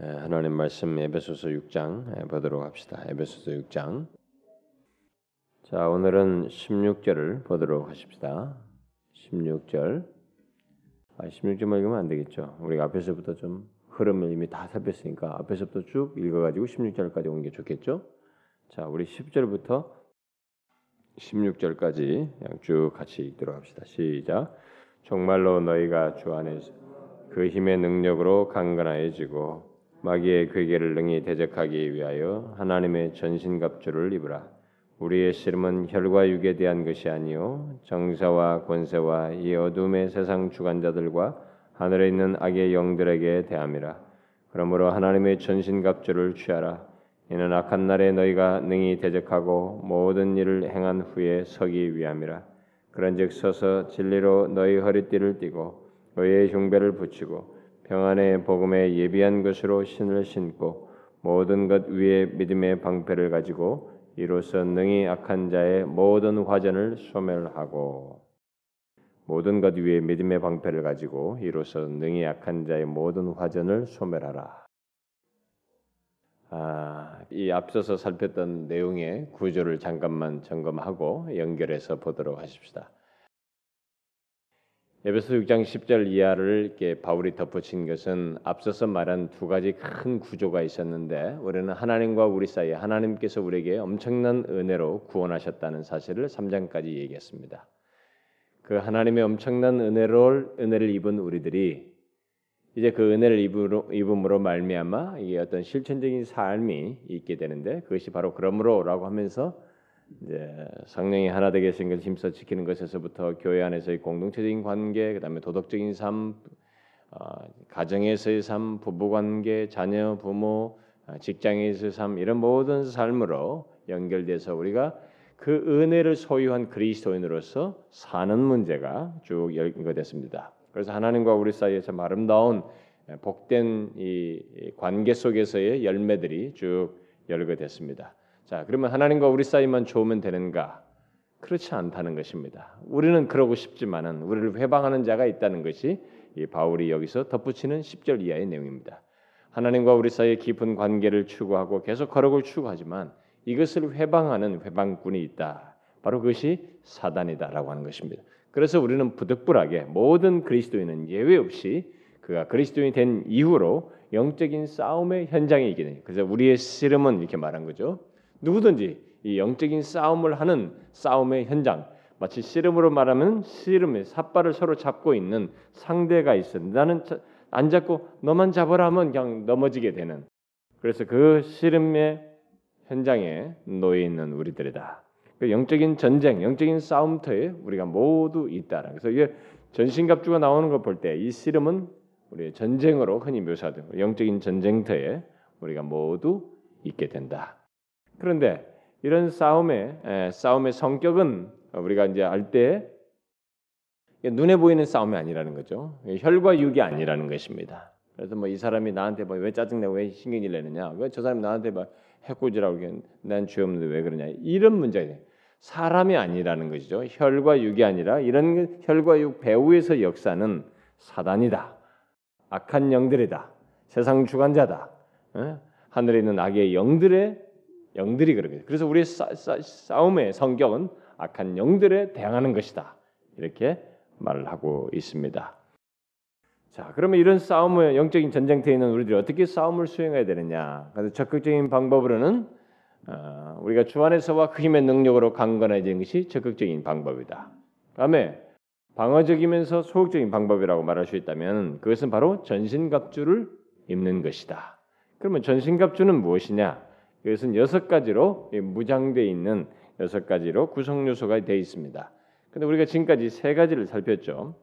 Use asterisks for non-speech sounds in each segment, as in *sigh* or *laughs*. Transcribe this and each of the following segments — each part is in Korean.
예, 하나님 말씀 에베소서 6장 예, 보도록 합시다. 에베소서 6장. 자, 오늘은 16절을 보도록 하십시다. 16절. 아, 16절 읽으면 안 되겠죠. 우리가 앞에서부터 좀 흐름을 이미 다 살폈으니까 앞에서부터 쭉 읽어가지고 16절까지 오는 게 좋겠죠. 자, 우리 10절부터 16절까지 쭉 같이 읽도록 합시다. 시작. 정말로 너희가 주 안에서 그 힘의 능력으로 강건하여지고 마귀의 괴계를 능히 대적하기 위하여 하나님의 전신갑주를 입으라. 우리의 씨름은 혈과 육에 대한 것이 아니요 정사와 권세와 이 어둠의 세상 주관자들과 하늘에 있는 악의 영들에게 대함이라. 그러므로 하나님의 전신갑주를 취하라. 이는 악한 날에 너희가 능히 대적하고 모든 일을 행한 후에 서기 위함이라. 그런즉 서서 진리로 너희 허리띠를 띠고 의의 흉배를 붙이고 평안의 복음에 예비한 것으로 신을 신고 모든 것 위에 믿음의 방패를 가지고 이로써 능히 악한 자의 모든 화전을 소멸하고 모든 것 위에 믿음의 방패를 가지고 이로써 능히 악한 자의 모든 화전을 소멸하라. 아, 이 앞서서 살폈던 내용의 구조를 잠깐만 점검하고 연결해서 보도록 하십시다. 에베소 6장 10절 이하를 이렇게 바울이 덧붙인 것은 앞서서 말한 두 가지 큰 구조가 있었는데 우리는 하나님과 우리 사이에 하나님께서 우리에게 엄청난 은혜로 구원하셨다는 사실을 3장까지 얘기했습니다. 그 하나님의 엄청난 은혜를 은혜를 입은 우리들이 이제 그 은혜를 입음으로 말미암아 이게 어떤 실천적인 삶이 있게 되는데 그것이 바로 그러므로라고 하면서 이제 성령이 하나 되게 하신 것을 힘써 지키는 것에서부터 교회 안에서의 공동체적인 관계, 그다음에 도덕적인 삶, 어, 가정에서의 삶, 부부 관계, 자녀, 부모, 어, 직장에서의 삶 이런 모든 삶으로 연결돼서 우리가 그 은혜를 소유한 그리스도인으로서 사는 문제가 쭉 연결됐습니다. 그래서 하나님과 우리 사이에 참 아름다운 복된 이 관계 속에서의 열매들이 쭉 열거됐습니다. 자, 그러면 하나님과 우리 사이만 좋으면 되는가? 그렇지 않다는 것입니다. 우리는 그러고 싶지만은 우리를 회방하는 자가 있다는 것이 이 바울이 여기서 덧붙이는 10절 이하의 내용입니다. 하나님과 우리 사이에 깊은 관계를 추구하고 계속 거룩을 추구하지만 이것을 회방하는 회방꾼이 있다. 바로 그것이 사단이다라고 하는 것입니다. 그래서 우리는 부득불하게 모든 그리스도인은 예외 없이 그가 그리스도인이 된 이후로 영적인 싸움의 현장에 있게. 그래서 우리의 씨름은 이렇게 말한 거죠. 누구든지 이 영적인 싸움을 하는 싸움의 현장, 마치 씨름으로 말하면 씨름의 삿발을 서로 잡고 있는 상대가 있어. 나는 안 잡고 너만 잡으라 하면 그냥 넘어지게 되는. 그래서 그 씨름의 현장에 놓여 있는 우리들이다. 그 영적인 전쟁, 영적인 싸움터에 우리가 모두 있다. 그래서 이게 전신갑주가 나오는 걸 볼 때 이 씨름은 우리의 전쟁으로 흔히 묘사되고 영적인 전쟁터에 우리가 모두 있게 된다. 그런데 이런 싸움의 에, 싸움의 성격은 우리가 이제 알 때 눈에 보이는 싸움이 아니라는 거죠. 혈과 육이 아니라는 것입니다. 그래서 뭐 이 사람이 나한테 뭐 왜 짜증내고 왜 신경질 내느냐, 왜 저 사람이 나한테 막 해코지라고 난죄 없는데 왜 그러냐 이런 문제가 사람이 아니라는 것이죠. 혈과 육이 아니라 이런 혈과 육 배후에서 역사는 사단이다. 악한 영들이다. 세상 주관자다. 하늘에 있는 악의 영들의 영들이 그러거든요. 그래서 우리의 싸, 싸, 싸움의 성격은 악한 영들에 대항하는 것이다. 이렇게 말을 하고 있습니다. 자, 그러면 이런 싸움의 영적인 전쟁터에 있는 우리들이 어떻게 싸움을 수행해야 되느냐? 그래서 적극적인 방법으로는 어, 우리가 주 안에서와 그 힘의 능력으로 강건해지는 것이 적극적인 방법이다. 다음에 방어적이면서 소극적인 방법이라고 말할 수 있다면 그것은 바로 전신갑주를 입는 것이다. 그러면 전신갑주는 무엇이냐? 이것은 여섯 가지로 무장되어 있는 여섯 가지로 구성 요소가 되어 있습니다. 근데 우리가 지금까지 세 가지를 살폈죠.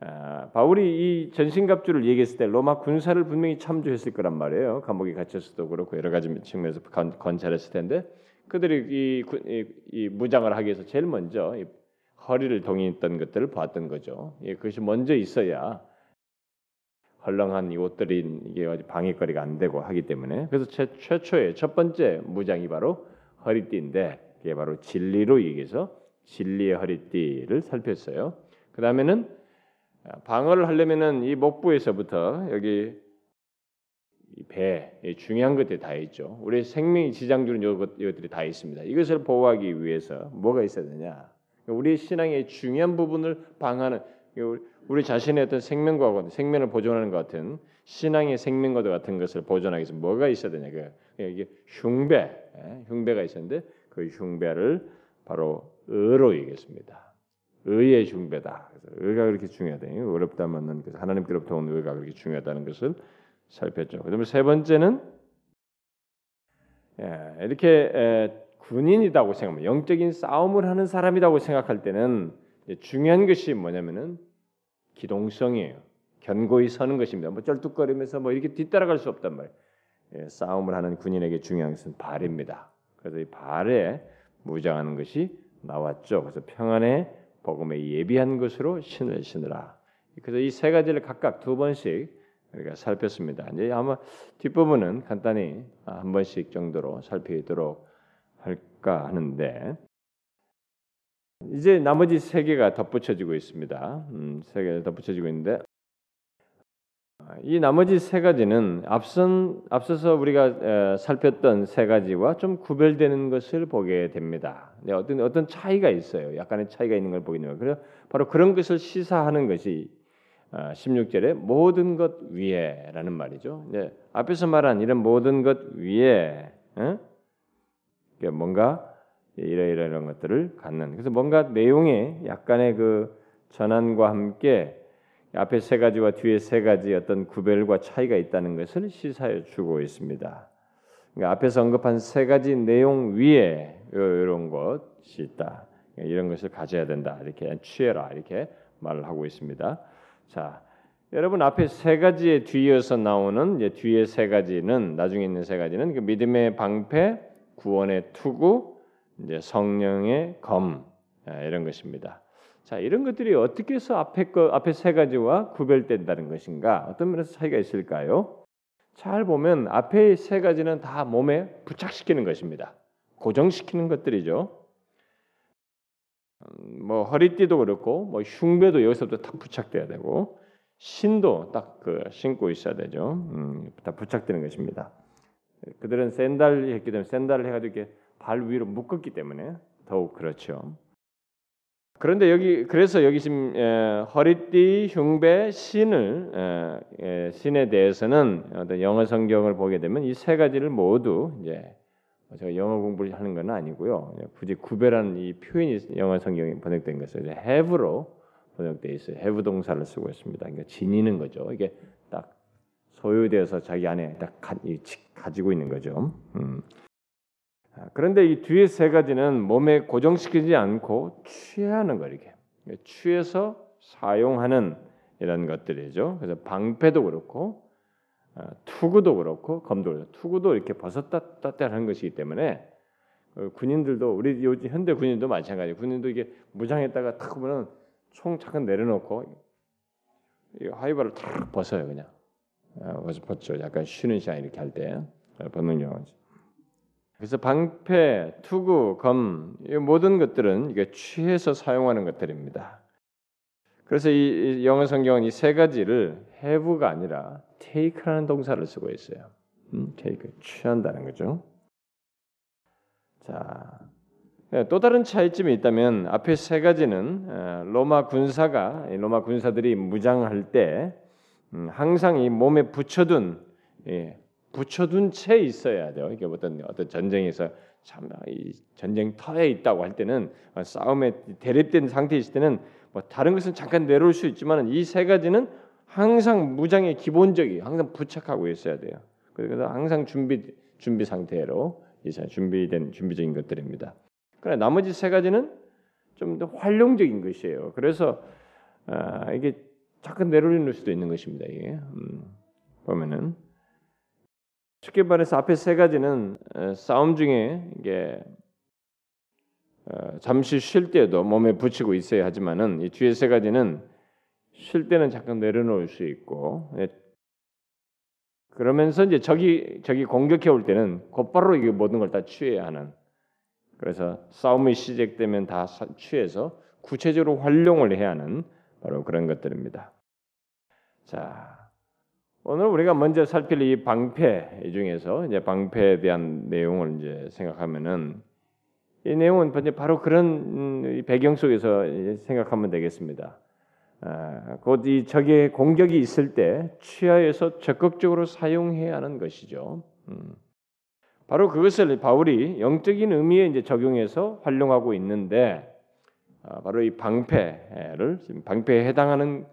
아, 바울이 이 전신갑주를 얘기했을 때 로마 군사를 분명히 참조했을 거란 말이에요. 감옥에 갇혔어도 그렇고 여러 가지 측면에서 건찰했을 텐데 그들이 이, 이, 이 무장을 하기 위해서 제일 먼저 허리를 동인했던 것들을 봤던 거죠. 예, 그것이 먼저 있어야 헐렁한 이 옷들이 이게 방해거리가 안 되고 하기 때문에 그래서 최, 최초의 첫 번째 무장이 바로 허리띠인데 그게 바로 진리로 얘기해서 진리의 허리띠를 살폈어요. 그 다음에는 방어를 하려면은 이 목부에서부터 여기 배, 중요한 것들이 다 있죠. 우리 생명이 지장 주는 이것들이 다 있습니다. 이것을 보호하기 위해서 뭐가 있어야 되냐? 우리 신앙의 중요한 부분을 방하는 우리 자신의 어떤 생명과 생명을 보존하는 것 같은 신앙의 생명과 같은 것을 보존하기 위해서 뭐가 있어야 되냐? 그 이게 흉배, 예, 흉배가 있었는데 그 흉배를 바로 의로 얘기했습니다. 의의 흉배다. 의가 그렇게 중요하다. 어렵다면은 하나님께로부터 온 의가 그렇게 중요하다는 것을 살폈죠. 그다음에 세 번째는 예, 이렇게 군인이라고 생각하면 영적인 싸움을 하는 사람이라고 생각할 때는 중요한 것이 뭐냐면은 기동성이에요. 견고히 서는 것입니다. 뭐 쩔뚝거리면서 뭐 이렇게 뒤따라갈 수 없단 말이에요. 예, 싸움을 하는 군인에게 중요한 것은 발입니다. 그래서 이 발에 무장하는 것이 나왔죠. 그래서 평안의 복음에 예비한 것으로 신을 신으라. 그래서 이 세 가지를 각각 두 번씩 우리가 살폈습니다. 이제 아마 뒷부분은 간단히 한 번씩 정도로 살피도록 할까 하는데 이제 나머지 세 개가 덧붙여지고 있습니다. 음, 세 개가 덧붙여지고 있는데 이 나머지 세 가지는 앞선 앞서서 우리가 살폈던 세 가지와 좀 구별되는 것을 보게 됩니다. 네, 어떤 어떤 차이가 있어요. 약간의 차이가 있는 걸 보게 됩니다. 바로 그런 것을 시사하는 것이 16절에 아, 모든 것 위에라는 말이죠. 네, 앞에서 말한 이런 모든 것 위에 에? 뭔가 이러이러한 것들을 갖는. 그래서 뭔가 내용에 약간의 그 전환과 함께 앞에 세 가지와 뒤에 세 가지 어떤 구별과 차이가 있다는 것을 시사해 주고 있습니다. 그러니까 앞에서 언급한 세 가지 내용 위에 이런 것이 있다. 이런 것을 가져야 된다. 이렇게 취해라. 이렇게 말을 하고 있습니다. 자, 여러분 앞에 세 가지에 뒤이어서 나오는 이제 뒤에 세 가지는 나중에 있는 세 가지는 그 믿음의 방패, 구원의 투구, 이제 성령의 검 아, 이런 것입니다. 자, 이런 것들이 어떻게 해서 앞에 거 앞에 세 가지와 구별된다는 것인가? 어떤 면에서 차이가 있을까요? 잘 보면 앞에 세 가지는 다 몸에 부착시키는 것입니다. 고정시키는 것들이죠. 음, 뭐 허리띠도 그렇고 뭐 흉배도 여기서부터 딱 부착돼야 되고 신도 딱 그 신고 있어야 되죠. 음, 다 부착되는 것입니다. 그들은 샌달 했기 때문에 샌달을 해가지고 이렇게 발 위로 묶었기 때문에 더욱 그렇죠. 그런데 여기 그래서 여기 지금 에, 허리띠, 흉배, 신을 에, 에, 신에 대해서는 어떤 영어 성경을 보게 되면 이 세 가지를 모두 이제 제가 영어 공부를 하는 건 아니고요. 굳이 구별하는 이 표현이 영어 성경에 번역된 것을 have로 번역되어 있어요. have 동사를 쓰고 있습니다. 그러니까 지니는 거죠. 이게 딱 소유되어서 자기 안에 딱 가, 지고 있는 거죠. 음. 아, 그런데 이 뒤에 세 가지는 몸에 고정시키지 않고 취하는 거 이렇게 취해서 사용하는 이런 것들이죠. 그래서 방패도 그렇고 아, 투구도 그렇고 검도 투구도 이렇게 벗었다 땄다 하는 것이기 때문에 어, 군인들도 우리 요즘 현대 군인도 마찬가지. 군인도 이게 무장했다가 탁 보면 총 잠깐 내려놓고 하이바를 탁 벗어요 그냥. 아, 벗죠. 약간 쉬는 시간 이렇게 할 때 벗는 경우지. 그래서 방패, 투구, 검, 이 모든 것들은 이게 취해서 사용하는 것들입니다. 그래서 이 영어 성경은 이 세 가지를 have가 아니라 take라는 동사를 쓰고 있어요. 음, take, 취한다는 거죠. 자, 네, 또 다른 차이점이 있다면 앞에 세 가지는 어, 로마 군사가 로마 군사들이 무장할 때 음, 항상 이 몸에 붙여둔 예, 붙여둔 채 있어야 돼요. 이게 어떤 어떤 전쟁에서 참이 전쟁터에 있다고 할 때는 싸움에 대립된 상태에 때는 뭐 다른 것은 잠깐 내려올 수 있지만 이 세 가지는 항상 무장의 기본적이 항상 부착하고 있어야 돼요. 그래서 항상 준비 준비 상태로 이제 준비된 준비적인 것들입니다. 그러나 나머지 세 가지는 좀 더 활용적인 것이에요. 그래서 아, 이게 잠깐 내려올 수도 있는 것입니다. 이게 음, 보면은 쉽게 말해서 앞에 세 가지는 싸움 중에 이게 어, 잠시 쉴 때도 몸에 붙이고 있어야 하지만은 이 뒤에 세 가지는 쉴 때는 잠깐 내려놓을 수 있고 예, 그러면서 이제 적이 적이 공격해 올 때는 곧바로 이게 모든 걸 다 취해야 하는 그래서 싸움이 시작되면 다 취해서 구체적으로 활용을 해야 하는 바로 그런 것들입니다. 자, 오늘 우리가 먼저 살필 이 방패 이 중에서 이제 방패에 대한 내용을 이제 생각하면은 이 내용은 바로 그런 음, 배경 속에서 생각하면 되겠습니다. 아, 곧이 적의 공격이 있을 때 취하여서 적극적으로 사용해야 하는 것이죠. 음. 바로 그것을 바울이 영적인 의미에 이제 적용해서 활용하고 있는데 아, 바로 이 방패를 방패에 해당하는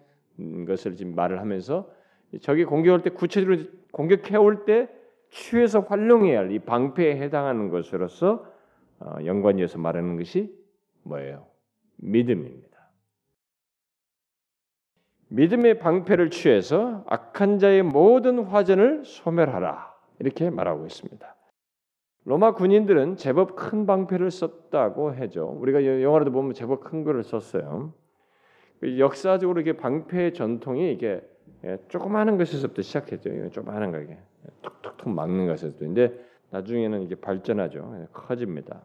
것을 지금 말을 하면서 적이 공격할 때 구체적으로 공격해 올 때 취해서 활용해야 할 이 방패에 해당하는 것으로서 어, 연관지어서 말하는 것이 뭐예요? 믿음입니다. 믿음의 방패를 취해서 악한 자의 모든 화전을 소멸하라 이렇게 말하고 있습니다. 로마 군인들은 제법 큰 방패를 썼다고 해죠. 우리가 영화로도 보면 제법 큰 거를 썼어요. 그 역사적으로 이게 방패 전통이 이게 예, 조그마한 것에서부터 시작했죠. 조그마한 거게 툭툭툭 막는 것에서부터. 근데 나중에는 이게 발전하죠. 예, 커집니다.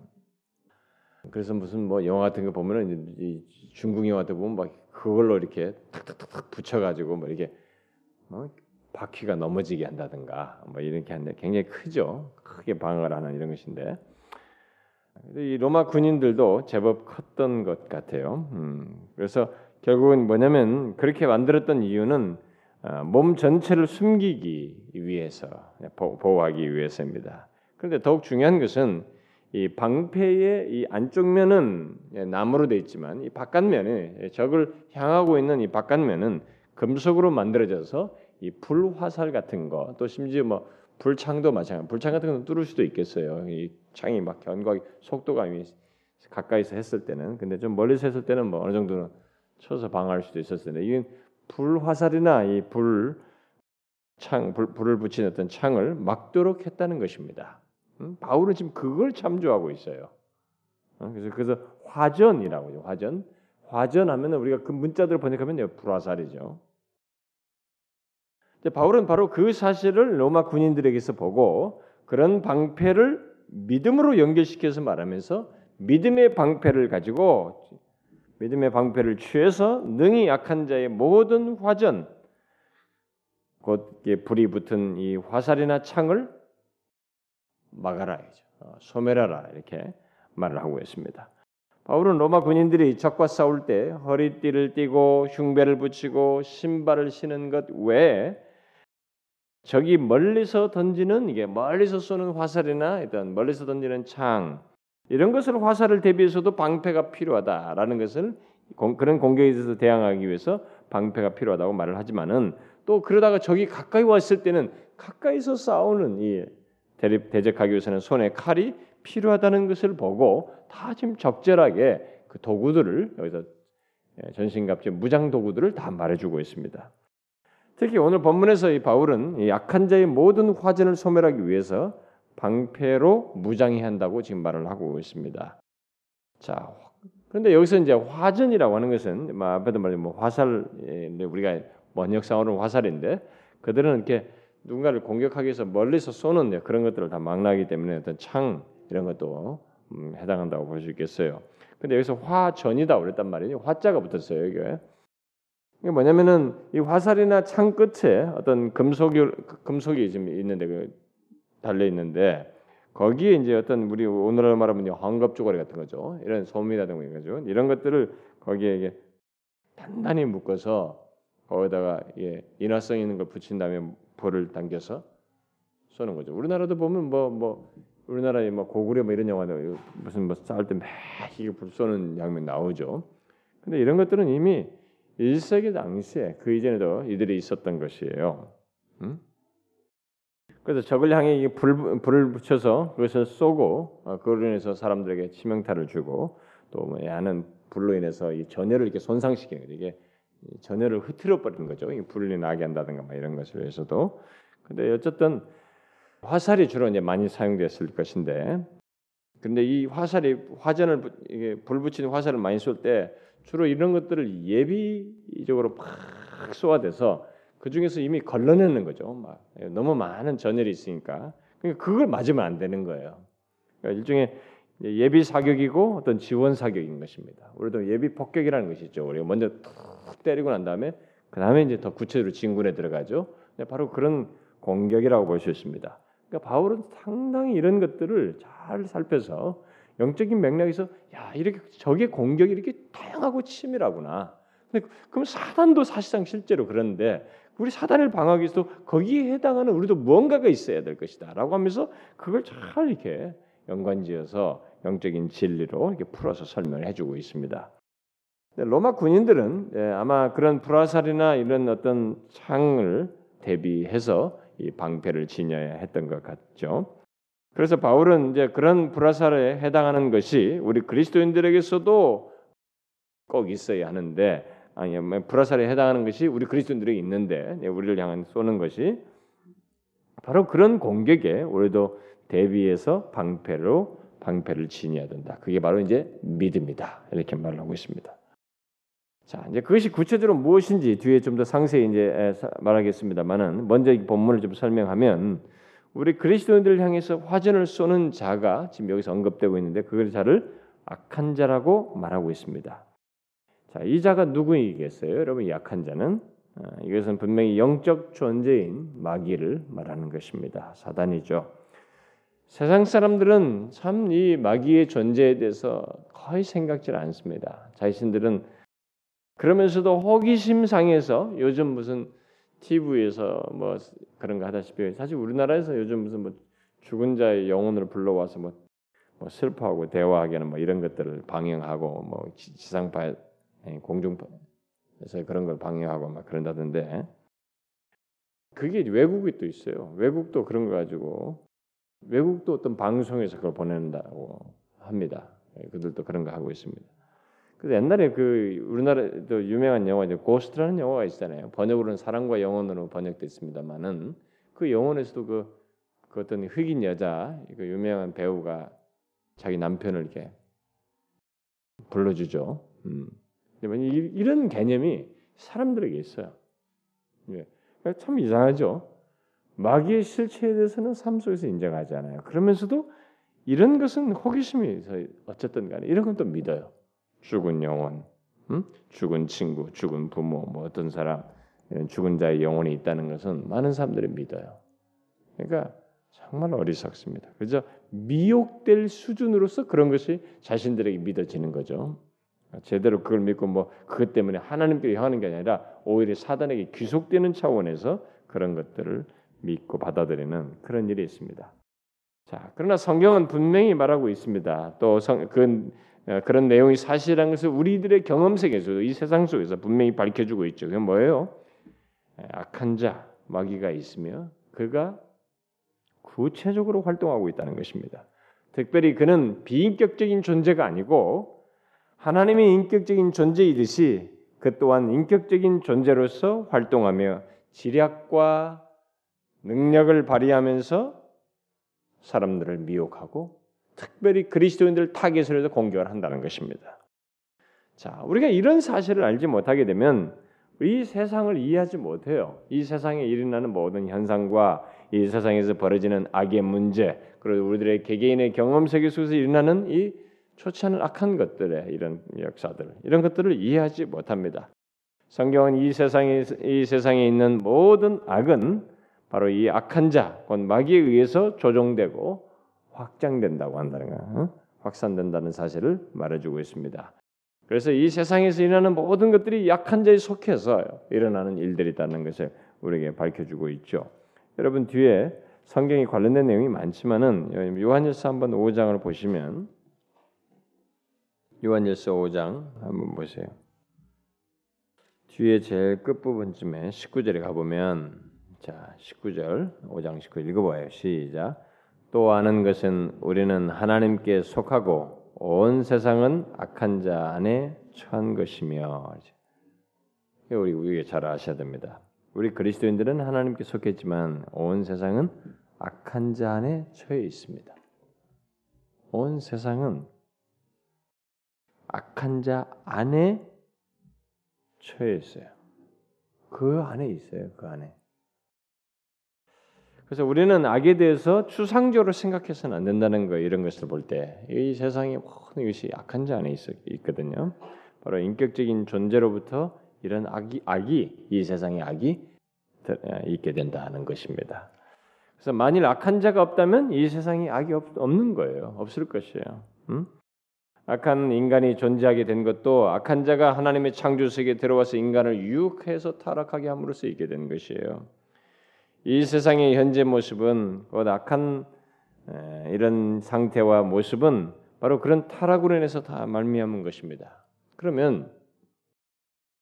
그래서 무슨 뭐 영화 같은 거 보면은 이 중국 영화 같은 거 보면 막 그걸로 이렇게 탁탁탁 붙여가지고 뭐 이렇게 뭐 바퀴가 넘어지게 한다든가 뭐 이렇게 하는데 굉장히 크죠. 크게 방어를 하는 이런 것인데 이 로마 군인들도 제법 컸던 것 같아요. 음, 그래서 결국은 뭐냐면 그렇게 만들었던 이유는 어, 몸 전체를 숨기기 위해서 보호하기 위해서입니다. 그런데 더욱 중요한 것은 이 방패의 이 안쪽 면은 예, 나무로 되어 있지만 이 바깥 면에 예, 적을 향하고 있는 이 바깥 면은 금속으로 만들어져서 이 불화살 같은 거 또 심지어 뭐 불창도 마찬가지. 불창 같은 건 뚫을 수도 있겠어요. 이 창이 막 견고하게 속도가 가까이서 했을 때는 근데 좀 멀리서 했을 때는 뭐 어느 정도는 쳐서 방어할 수도 있었을 텐데 이건 불화살이나 이 불 창 불, 불을 붙인 어떤 창을 막도록 했다는 것입니다. 음? 바울은 지금 그걸 참조하고 있어요. 어? 그래서 그래서 화전이라고 요. 화전. 화전하면 우리가 그 문자들을 번역하면 불화살이죠. 바울은 바로 그 사실을 로마 군인들에게서 보고 그런 방패를 믿음으로 연결시켜서 말하면서 믿음의 방패를 가지고 믿음의 방패를 취해서 능히 약한 자의 모든 화전 곧 불이 붙은 이 화살이나 창을 막아라 어, 소멸하라 이렇게 말을 하고 있습니다. 바울은 로마 군인들이 적과 싸울 때 허리띠를 띠고 흉배를 붙이고 신발을 신은 것 외에 적이 멀리서 던지는 이게 멀리서 쏘는 화살이나 일단 멀리서 던지는 창 이런 것을 화살을 대비해서도 방패가 필요하다라는 것을 그런 공격에 대해서 대항하기 위해서 방패가 필요하다고 말을 하지만은 또 그러다가 적이 가까이 왔을 때는 가까이서 싸우는 이 대적하기 위해서는 손에 칼이 필요하다는 것을 보고 다 지금 적절하게 그 도구들을 여기서 예, 전신갑주 무장 도구들을 다 말해주고 있습니다. 특히 오늘 본문에서 이 바울은 약한 자의 모든 화전을 소멸하기 위해서 방패로 무장해야 한다고 지금 말을 하고 있습니다. 자, 그런데 여기서 이제 화전이라고 하는 것은 뭐 앞에도 말했 뭐 화살 우리가 원역상으로는 화살인데 그들은 이렇게 누군가를 공격하기 위해서 멀리서 쏘는 그런 것들을 다 망라하기 때문에 어떤 창 이런 것도 음, 해당한다고 볼 수 있겠어요. 근데 여기서 화전이다 그랬단 말이에요. 화자가 붙었어요 이게. 이게 뭐냐면은 이 화살이나 창 끝에 어떤 금속이 금속이 지금 있는데 그 달려 있는데 거기에 이제 어떤 우리 오늘날 말하면 황급 조가리 같은 거죠. 이런 소음이라든가 거죠. 이런 것들을 거기에 이게 단단히 묶어서 거기다가 예, 인화성 있는 걸 붙인 다음에 불을 당겨서 쏘는 거죠. 우리나라도 보면 뭐뭐 뭐 우리나라에 뭐 고구려 뭐 이런 영화들 무슨 뭐 싸울 때막 이게 불 쏘는 장면 나오죠. 근데 이런 것들은 이미 1세기 당시에 그 이전에도 이들이 있었던 것이에요. 음? 그래서 적을 향해 불, 불을 붙여서 그것을 쏘고 어, 그로 인해서 사람들에게 치명타를 주고 또 하는 불로 인해서 이 전열을 이렇게 손상시키는 거죠. 이게 전열을 흐트러 버리는 거죠. 불이 나게 한다든가 뭐 이런 것을 위해서도. 근데 어쨌든 화살이 주로 이제 많이 사용됐을 것인데, 근데 이 화살이 화전을 이게 불 붙이는 화살을 많이 쏠 때 주로 이런 것들을 예비적으로 팍 쏘아대서 그 중에서 이미 걸러내는 거죠. 막 너무 많은 전열이 있으니까 그러니까 그걸 맞으면 안 되는 거예요. 그러니까 일종의 예비 사격이고 어떤 지원 사격인 것입니다. 우리도 예비 폭격이라는 것이 있죠. 우리가 먼저 툭 때리고 난 다음에 그 다음에 이제 더 구체적으로 진군에 들어가죠. 네, 바로 그런 공격이라고 볼 수 있습니다. 그러니까 바울은 상당히 이런 것들을 잘 살펴서 영적인 맥락에서 야 이렇게 적의 공격이 이렇게 다양하고 치밀하구나. 근데 그럼 사단도 사실상 실제로 그런데 우리 사단을 방어하기 위해서 거기에 해당하는 우리도 무언가가 있어야 될 것이다라고 하면서 그걸 잘 이렇게 연관지어서 영적인 진리로 이렇게 풀어서 설명을 해주고 있습니다. 로마 군인들은 예, 아마 그런 불화살이나 이런 어떤 창을 대비해서 이 방패를 지녀야 했던 것 같죠. 그래서 바울은 이제 그런 불화살에 해당하는 것이 우리 그리스도인들에게서도 꼭 있어야 하는데 아니 뭐 불화살에 해당하는 것이 우리 그리스도인들에게 있는데 예, 우리를 향한 쏘는 것이 바로 그런 공격에 우리도 대비해서 방패로 방패를 지녀야 된다. 그게 바로 이제 믿음이다. 이렇게 말하고 있습니다. 자, 이제 그것이 구체적으로 무엇인지 뒤에 좀 더 상세히 이제 말하겠습니다만은 먼저 이 본문을 좀 설명하면 우리 그리스도인들을 향해서 화전을 쏘는 자가 지금 여기서 언급되고 있는데 그걸 자를 악한 자라고 말하고 있습니다. 자, 이 자가 누구이겠어요? 여러분, 약한 자는 아, 이것은 분명히 영적 존재인 마귀를 말하는 것입니다. 사단이죠. 세상 사람들은 참 이 마귀의 존재에 대해서 거의 생각질 않습니다. 자신들은 그러면서도 호기심 상해서 요즘 무슨 TV에서 뭐 그런 거 하다시피 사실 우리나라에서 요즘 무슨 뭐 죽은 자의 영혼을 불러와서 뭐, 뭐 슬퍼하고 대화하게 하는 뭐 이런 것들을 방영하고 뭐 지상파 예, 공중파에서 그런 걸 방영하고 막 그런다던데 그게 외국이 또 있어요. 외국도 그런 거 가지고 외국도 어떤 방송에서 그걸 보낸다고 합니다. 예, 그들도 그런 거 하고 있습니다. 그래서 옛날에 그 우리나라도 유명한 영화 이제 고스트라는 영화가 있잖아요. 번역으로는 사랑과 영혼으로 번역됐습니다만은 그 영혼에서도 그, 그 어떤 흑인 여자 그 유명한 배우가 자기 남편을 이렇게 불러주죠. 음. 이런 개념이 사람들에게 있어요. 예. 그러니까 참 이상하죠. 마귀의 실체에 대해서는 삶 속에서 인정하지 않아요. 그러면서도 이런 것은 호기심이 어쨌든 간에 이런 건 또 믿어요. 죽은 영혼, 음? 죽은 친구, 죽은 부모, 뭐 어떤 사람 이런 죽은 자의 영혼이 있다는 것은 많은 사람들이 믿어요. 그러니까 정말 어리석습니다. 그죠? 미혹될 수준으로서 그런 것이 자신들에게 믿어지는 거죠. 제대로 그걸 믿고 뭐 그것 때문에 하나님께 향하는 게 아니라 오히려 사단에게 귀속되는 차원에서 그런 것들을 믿고 받아들이는 그런 일이 있습니다. 자, 그러나 성경은 분명히 말하고 있습니다. 또 성, 그 어, 그런 내용이 사실이라는 것을 우리들의 경험 속에서도 이 세상 속에서 분명히 밝혀주고 있죠. 그게 뭐예요? 악한 자 마귀가 있으며 그가 구체적으로 활동하고 있다는 것입니다. 특별히 그는 비인격적인 존재가 아니고 하나님의 인격적인 존재이듯이 그 또한 인격적인 존재로서 활동하며 지략과 능력을 발휘하면서 사람들을 미혹하고 특별히 그리스도인들 타겟을 해서 공격을 한다는 것입니다. 자, 우리가 이런 사실을 알지 못하게 되면 이 세상을 이해하지 못해요. 이 세상에 일어나는 모든 현상과 이 세상에서 벌어지는 악의 문제, 그리고 우리들의 개개인의 경험 세계 속에서 일어나는 이 좋지 않은 악한 것들의 이런 역사들, 이런 것들을 이해하지 못합니다. 성경은 이 세상에 이 세상에 있는 모든 악은 바로 이 악한 자, 곧 마귀에 의해서 조종되고 확장된다고 한다는 거, 어? 확산된다는 사실을 말해주고 있습니다. 그래서 이 세상에서 일어나는 모든 것들이 약한 자에 속해서 일어나는 일들이라는 것을 우리에게 밝혀주고 있죠. 여러분 뒤에 성경이 관련된 내용이 많지만은 요한일서 한번 5장을 보시면 요한일서 5장 한번 보세요. 뒤에 제일 끝 부분쯤에 19절에 가보면 자 19절 5장 19 읽어봐요. 시작. 또 아는 것은 우리는 하나님께 속하고 온 세상은 악한 자 안에 처한 것이며 우리 우리가 잘 아셔야 됩니다. 우리 그리스도인들은 하나님께 속했지만 온 세상은 악한 자 안에 처해 있습니다. 온 세상은 악한 자 안에 처해 있어요. 그 안에 있어요. 그 안에. 그래서 우리는 악에 대해서 추상적으로 생각해서는 안 된다는 거 이런 것을 볼 때 이 세상에 모든 것이 악한 자 안에 있, 있거든요. 바로 인격적인 존재로부터 이런 악이, 악이 이 세상의 악이 있게 된다는 것입니다. 그래서 만일 악한 자가 없다면 이 세상에 악이 없, 는 거예요. 없을 것이에요. 음? 악한 인간이 존재하게 된 것도 악한 자가 하나님의 창조 세계에 들어와서 인간을 유혹해서 타락하게 함으로써 있게 된 것이에요. 이 세상의 현재 모습은 곧 악한 이런 상태와 모습은 바로 그런 타락으로 인해서 다 말미암은 것입니다. 그러면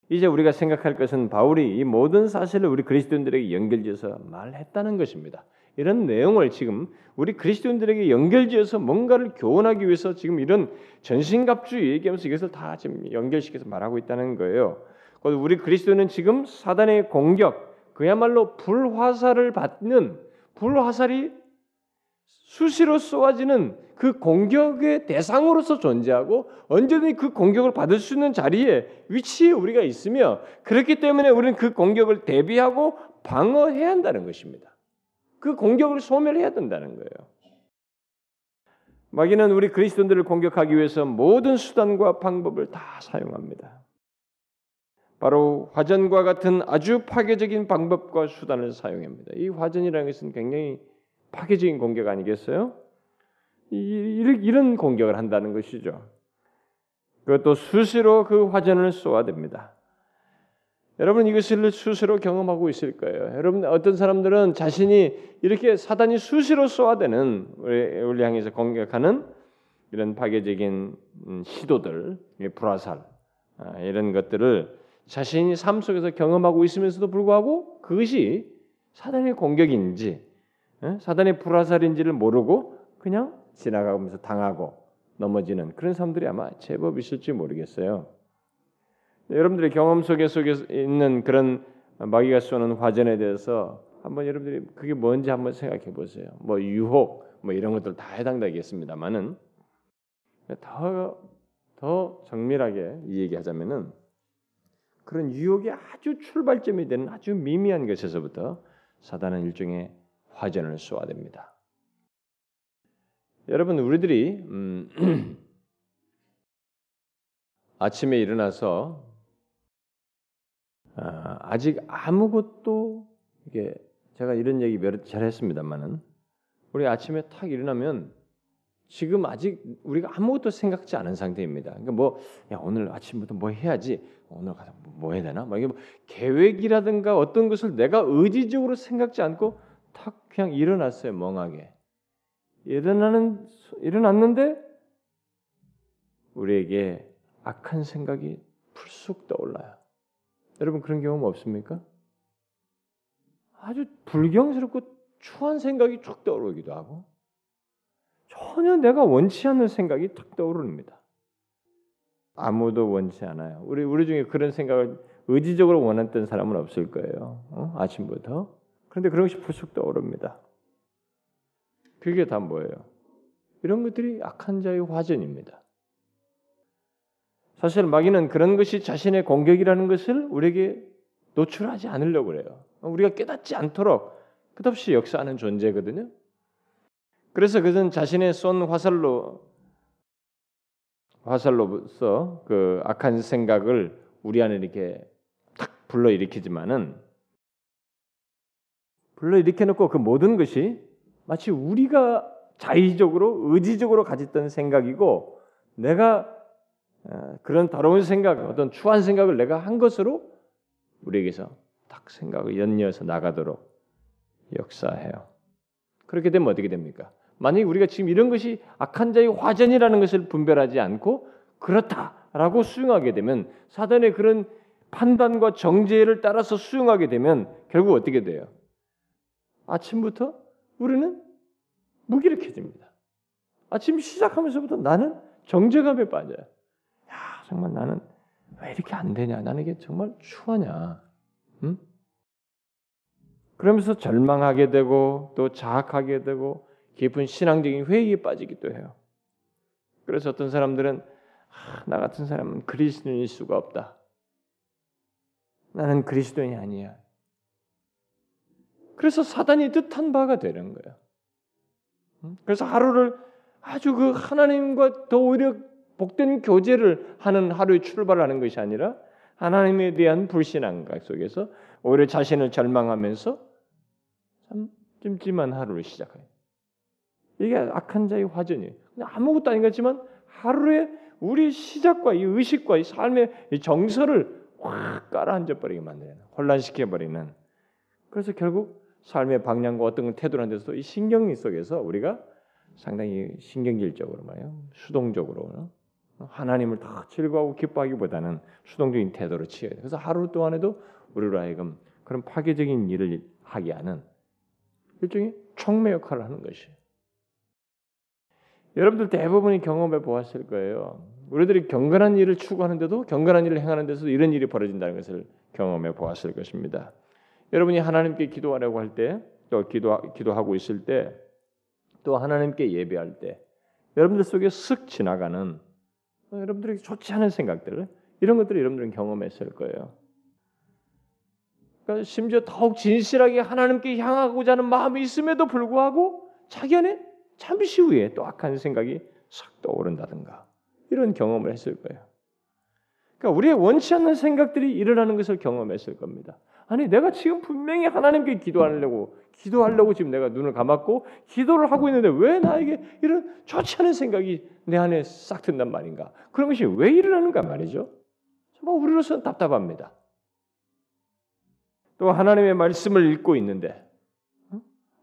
이제 우리가 생각할 것은 바울이 이 모든 사실을 우리 그리스도인들에게 연결지어서 말했다는 것입니다. 이런 내용을 지금 우리 그리스도인들에게 연결지어서 뭔가를 교훈하기 위해서 지금 이런 전신갑주 얘기하면서 이것을 다 지금 연결시켜서 말하고 있다는 거예요. 우리 그리스도는 지금 사단의 공격, 그야말로 불화살을 받는 불화살이 수시로 쏘아지는 그 공격의 대상으로서 존재하고 언제든지 그 공격을 받을 수 있는 자리에 위치에 우리가 있으며 그렇기 때문에 우리는 그 공격을 대비하고 방어해야 한다는 것입니다. 그 공격을 소멸해야 된다는 거예요. 마귀는 우리 그리스도인들을 공격하기 위해서 모든 수단과 방법을 다 사용합니다. 바로 화전과 같은 아주 파괴적인 방법과 수단을 사용합니다. 이 화전이라는 것은 굉장히 파괴적인 공격 아니겠어요? 이런 공격을 한다는 것이죠. 그것도 수시로 그 화전을 쏘아댑니다. 여러분 이것을 수시로 경험하고 있을 거예요. 여러분 어떤 사람들은 자신이 이렇게 사단이 수시로 쏘아대는 우리 향해서 공격하는 이런 파괴적인 음, 시도들, 불화살 아, 이런 것들을 자신이 삶 속에서 경험하고 있으면서도 불구하고 그것이 사단의 공격인지 사단의 불화살인지를 모르고 그냥 지나가면서 당하고 넘어지는 그런 사람들이 아마 제법 있을지 모르겠어요. 여러분들의 경험 속에 속에 있는 그런 마귀가 쏘는 화전에 대해서 한번 여러분들이 그게 뭔지 한번 생각해 보세요. 뭐 유혹 뭐 이런 것들 다 해당되겠습니다만은 더, 더 정밀하게 이 얘기하자면은 그런 유혹이 아주 출발점이 되는 아주 미미한 것에서부터 사단은 일종의 화전을 쏘아댑니다. 여러분 우리들이 음, *clears throat* 아침에 일어나서 아, 아직 아무것도 이게 제가 이런 얘기 잘 했습니다만은 우리 아침에 탁 일어나면 지금 아직 우리가 아무것도 생각지 않은 상태입니다. 그러니까 뭐, 야, 오늘 아침부터 뭐 해야지, 오늘 가서 뭐 해야 되나? 막 이게 뭐 계획이라든가 어떤 것을 내가 의지적으로 생각지 않고 탁 그냥 일어났어요, 멍하게. 일어나는, 일어났는데 우리에게 악한 생각이 풀쑥 떠올라요. 여러분 그런 경험 없습니까? 아주 불경스럽고 추한 생각이 쭉 떠오르기도 하고 전혀 내가 원치 않는 생각이 탁 떠오릅니다. 아무도 원치 않아요. 우리 우리 중에 그런 생각을 의지적으로 원했던 사람은 없을 거예요. 어? 아침부터. 그런데 그런 것이 불쑥 떠오릅니다. 그게 다 뭐예요? 이런 것들이 악한 자의 화전입니다. 사실 마귀는 그런 것이 자신의 공격이라는 것을 우리에게 노출하지 않으려고 그래요. 우리가 깨닫지 않도록 끝없이 역사하는 존재거든요. 그래서 그는 자신의 쏜 화살로 화살로서 그 악한 생각을 우리 안에 이렇게 탁 불러 일으키지만은 불러 일으켜 놓고 그 모든 것이 마치 우리가 자의적으로 의지적으로 가졌던 생각이고 내가 어, 그런 더러운 생각, 어떤 추한 생각을 내가 한 것으로 우리에게서 딱 생각을 연이어서 나가도록 역사해요. 그렇게 되면 어떻게 됩니까? 만약 우리가 지금 이런 것이 악한 자의 화전이라는 것을 분별하지 않고 그렇다라고 수용하게 되면 사단의 그런 판단과 정죄를 따라서 수용하게 되면 결국 어떻게 돼요? 아침부터 우리는 무기력해집니다. 아침 시작하면서부터 나는 정죄감에 빠져요. 정말 나는 왜 이렇게 안 되냐? 나는 이게 정말 추하냐? 응? 그러면서 절망하게 되고 또 자학하게 되고 깊은 신앙적인 회의에 빠지기도 해요. 그래서 어떤 사람들은 아, 나 같은 사람은 그리스도인일 수가 없다. 나는 그리스도인이 아니야. 그래서 사단이 뜻한 바가 되는 거예요. 그래서 하루를 아주 그 하나님과 더 오히려 복된 교제를 하는 하루의 출발하는 것이 아니라 하나님에 대한 불신앙각 속에서 오히려 자신을 절망하면서 참 찜찜한 하루를 시작해요. 이게 악한 자의 화전이에요. 아무것도 아닌 것 같지만 하루에 우리 시작과 이 의식과 이 삶의 이 정서를 확 깔아앉아 버리게 만드는 혼란시켜 버리는 그래서 결국 삶의 방향과 어떤 태도라는 데서 이 신경 속에서 우리가 상당히 신경질적으로 말이에요 수동적으로 하나님을 더 즐거워하고 기뻐하기보다는 수동적인 태도로 취해야 돼요. 그래서 하루 동안에도 우리로 하여금 그런 파괴적인 일을 하게 하는 일종의 촉매 역할을 하는 것이에요. 여러분들 대부분이 경험해 보았을 거예요. 우리들이 경건한 일을 추구하는데도 경건한 일을 행하는 데서 이런 일이 벌어진다는 것을 경험해 보았을 것입니다. 여러분이 하나님께 기도하려고 할 때, 또 기도 기도하고 있을 때, 또 하나님께 예배할 때, 여러분들 속에 쓱 지나가는 여러분들에게 좋지 않은 생각들 이런 것들을 여러분들은 경험했을 거예요. 그러니까 심지어 더욱 진실하게 하나님께 향하고자 하는 마음이 있음에도 불구하고 자기 안에 잠시 후에 또 악한 생각이 싹 떠오른다든가 이런 경험을 했을 거예요. 그러니까 우리의 원치 않는 생각들이 일어나는 것을 경험했을 겁니다. 아니 내가 지금 분명히 하나님께 기도하려고 기도하려고 지금 내가 눈을 감았고 기도를 하고 있는데 왜 나에게 이런 좋지 않은 생각이 내 안에 싹 든단 말인가? 그런 것이 왜 일어나는가 말이죠. 정말 우리로서는 답답합니다. 또 하나님의 말씀을 읽고 있는데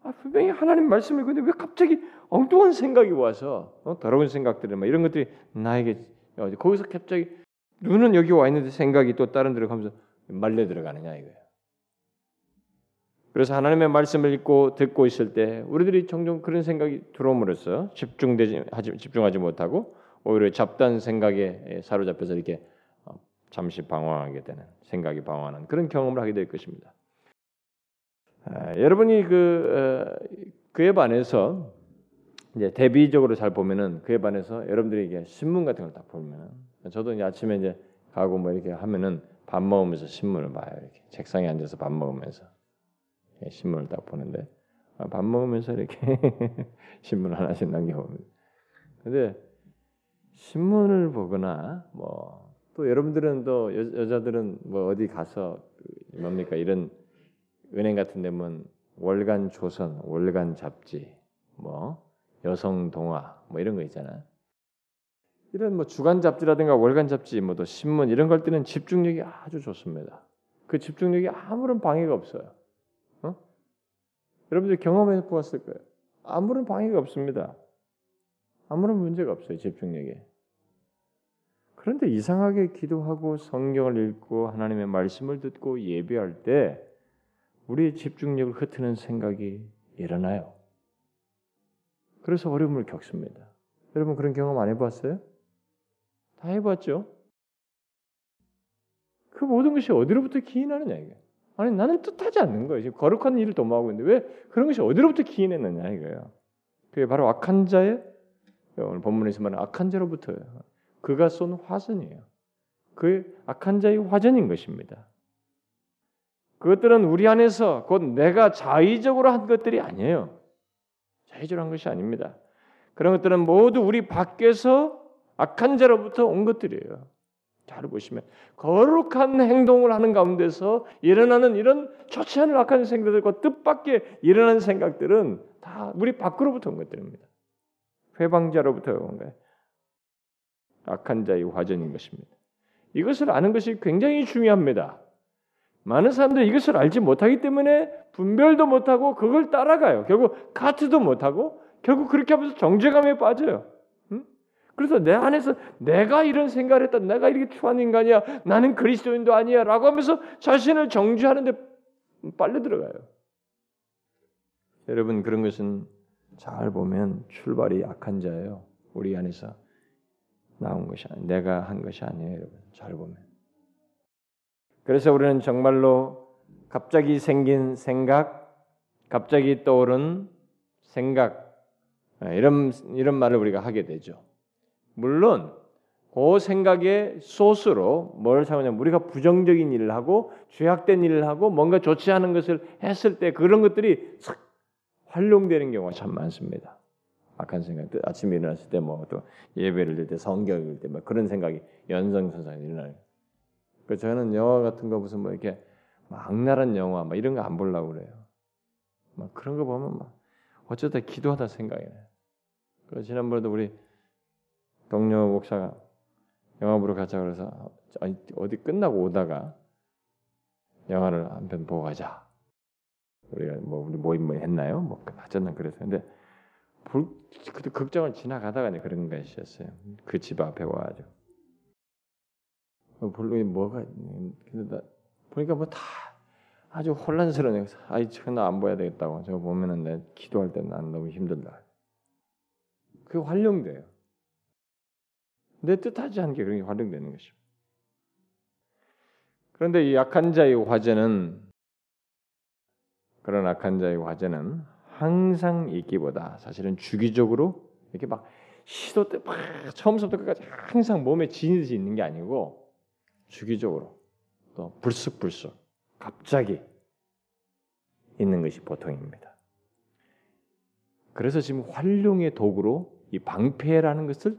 아, 분명히 하나님 말씀을 읽고 있는데 왜 갑자기 엉뚱한 생각이 와서 어? 더러운 생각들을 막 이런 것들이 나에게 어, 거기서 갑자기 눈은 여기 와 있는데 생각이 또 다른 데로 가면서 말려 들어가느냐 이거예요. 그래서 하나님의 말씀을 읽고 듣고 있을 때 우리들이 종종 그런 생각이 들어옴으로써 집중되지 하지, 집중하지 못하고 오히려 잡다한 생각에 사로잡혀서 이렇게 어, 잠시 방황하게 되는 생각이 방황하는 그런 경험을 하게 될 것입니다. 아, 여러분이 그 어, 그에 반해서 이제 대비적으로 잘 보면은 그에 반해서 여러분들이 이게 신문 같은 걸 딱 보면은 저도 이제 아침에 이제 가고 뭐 이렇게 하면은 밥 먹으면서 신문을 봐요 이렇게 책상에 앉아서 밥 먹으면서 예, 신문을 딱 보는데 아, 밥 먹으면서 이렇게 *laughs* 신문 하나씩 남겨봅니다. 근데 신문을 보거나 뭐 또 여러분들은 또 여, 자들은뭐 어디 가서 그 뭡니까 이런 은행 같은 데면 월간 조선, 월간 잡지, 뭐 여성 동화 뭐 이런 거 있잖아. 이런 뭐 주간 잡지라든가 월간 잡지, 뭐또 신문 이런 걸 때는 집중력이 아주 좋습니다. 그 집중력이 아무런 방해가 없어요. 여러분들 경험해 보았을 거예요. 아무런 방해가 없습니다. 아무런 문제가 없어요. 집중력에. 그런데 이상하게 기도하고 성경을 읽고 하나님의 말씀을 듣고 예배할 때 우리의 집중력을 흩트는 생각이 일어나요. 그래서 어려움을 겪습니다. 여러분 그런 경험 안 해봤어요? 다 해봤죠? 그 모든 것이 어디로부터 기인하느냐 이게. 아니 나는 뜻하지 않는 거예요. 지금 거룩한 일을 도모하고 있는데 왜 그런 것이 어디로부터 기인했느냐 이거예요. 그게 바로 악한 자의 오늘 본문에서 말하는 악한 자로부터예요. 그가 쏜 화전이에요. 그 악한 자의 화전인 것입니다. 그것들은 우리 안에서 곧 내가 자의적으로 한 것들이 아니에요. 자의적으로 한 것이 아닙니다. 그런 것들은 모두 우리 밖에서 악한 자로부터 온 것들이에요. 잘 보시면 거룩한 행동을 하는 가운데서 일어나는 이런 좋지 않은 악한 생각들과 뜻밖의 일어나는 생각들은 다 우리 밖으로부터 온 것들입니다. 회방자로부터 온 거예요. 악한 자의 화전인 것입니다. 이것을 아는 것이 굉장히 중요합니다. 많은 사람들이 이것을 알지 못하기 때문에 분별도 못하고 그걸 따라가요. 결국 카트도 못하고 결국 그렇게 하면서 정죄감에 빠져요. 그래서 내 안에서 내가 이런 생각을 했다. 내가 이렇게 추한 인간이야. 나는 그리스도인도 아니야. 라고 하면서 자신을 정죄하는데 빨려 들어가요. 여러분 그런 것은 잘 보면 출발이 약한 자예요. 우리 안에서 나온 것이 아니 내가 한 것이 아니에요, 여러분. 잘 보면. 그래서 우리는 정말로 갑자기 생긴 생각, 갑자기 떠오른 생각 이런 이런 말을 우리가 하게 되죠. 물론 그 생각의 소스로 뭘 사용하냐면 우리가 부정적인 일을 하고 죄악된 일을 하고 뭔가 좋지 않은 것을 했을 때 그런 것들이 싹 활용되는 경우가 참 많습니다. 악한 생각, 아침에 일어났을 때 뭐 또 예배를 들 때, 성경 읽을 때뭐 그런 생각이 연성선상 일어나요. 그 저는 영화 같은 거 무슨 뭐 이렇게 막 악랄한 영화 막 이런 거 안 보려고 그래요. 막 그런 거 보면 막 어쩌다 기도하다 생각이 나요. 그 지난번에도 우리 동료 목사가 영화 보러 가자 그래서 아니, 어디 끝나고 오다가 영화를 한 편 보고 가자. 우리가 뭐 우리 모임 뭐 했나요? 뭐 어쨌든 그래서 근데 볼 그때 극장을 지나가다가 그런 것이었어요. 그 집 앞에 와가지고 별로 뭐가 근데 나 보니까 뭐 다 아주 혼란스러운 아이 저나 안 봐야 되겠다고 저거 보면은 내 기도할 때난 너무 힘들다. 그게 활용돼요. 내 뜻하지 않게 그런 게 활용되는 것이죠. 그런데 이 약한 자의 화제는 그런 악한 자의 화제는 항상 있기보다 사실은 주기적으로 이렇게 막 시도 때 막 처음부터 끝까지 항상 몸에 지니듯이 있는 게 아니고 주기적으로 또 불쑥불쑥 갑자기 있는 것이 보통입니다. 그래서 지금 활용의 도구로 이 방패라는 것을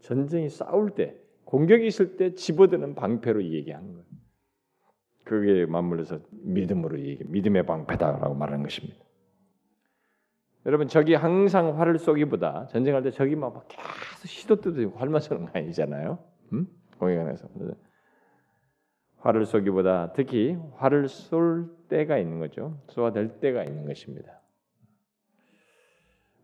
전쟁이 싸울 때 공격이 있을 때 집어드는 방패로 얘기하는 거예요. 그게 맞물려서 믿음으로 얘기, 믿음의 방패다라고 말하는 것입니다. 여러분 적이 항상 활을 쏘기보다 전쟁할 때 적이 막 계속 시도 뜨듯이 활만 쏘는 거 아니잖아요. 음? 공격안에서 활을 쏘기보다 특히 활을 쏠 때가 있는 거죠. 쏘아댈 때가 있는 것입니다.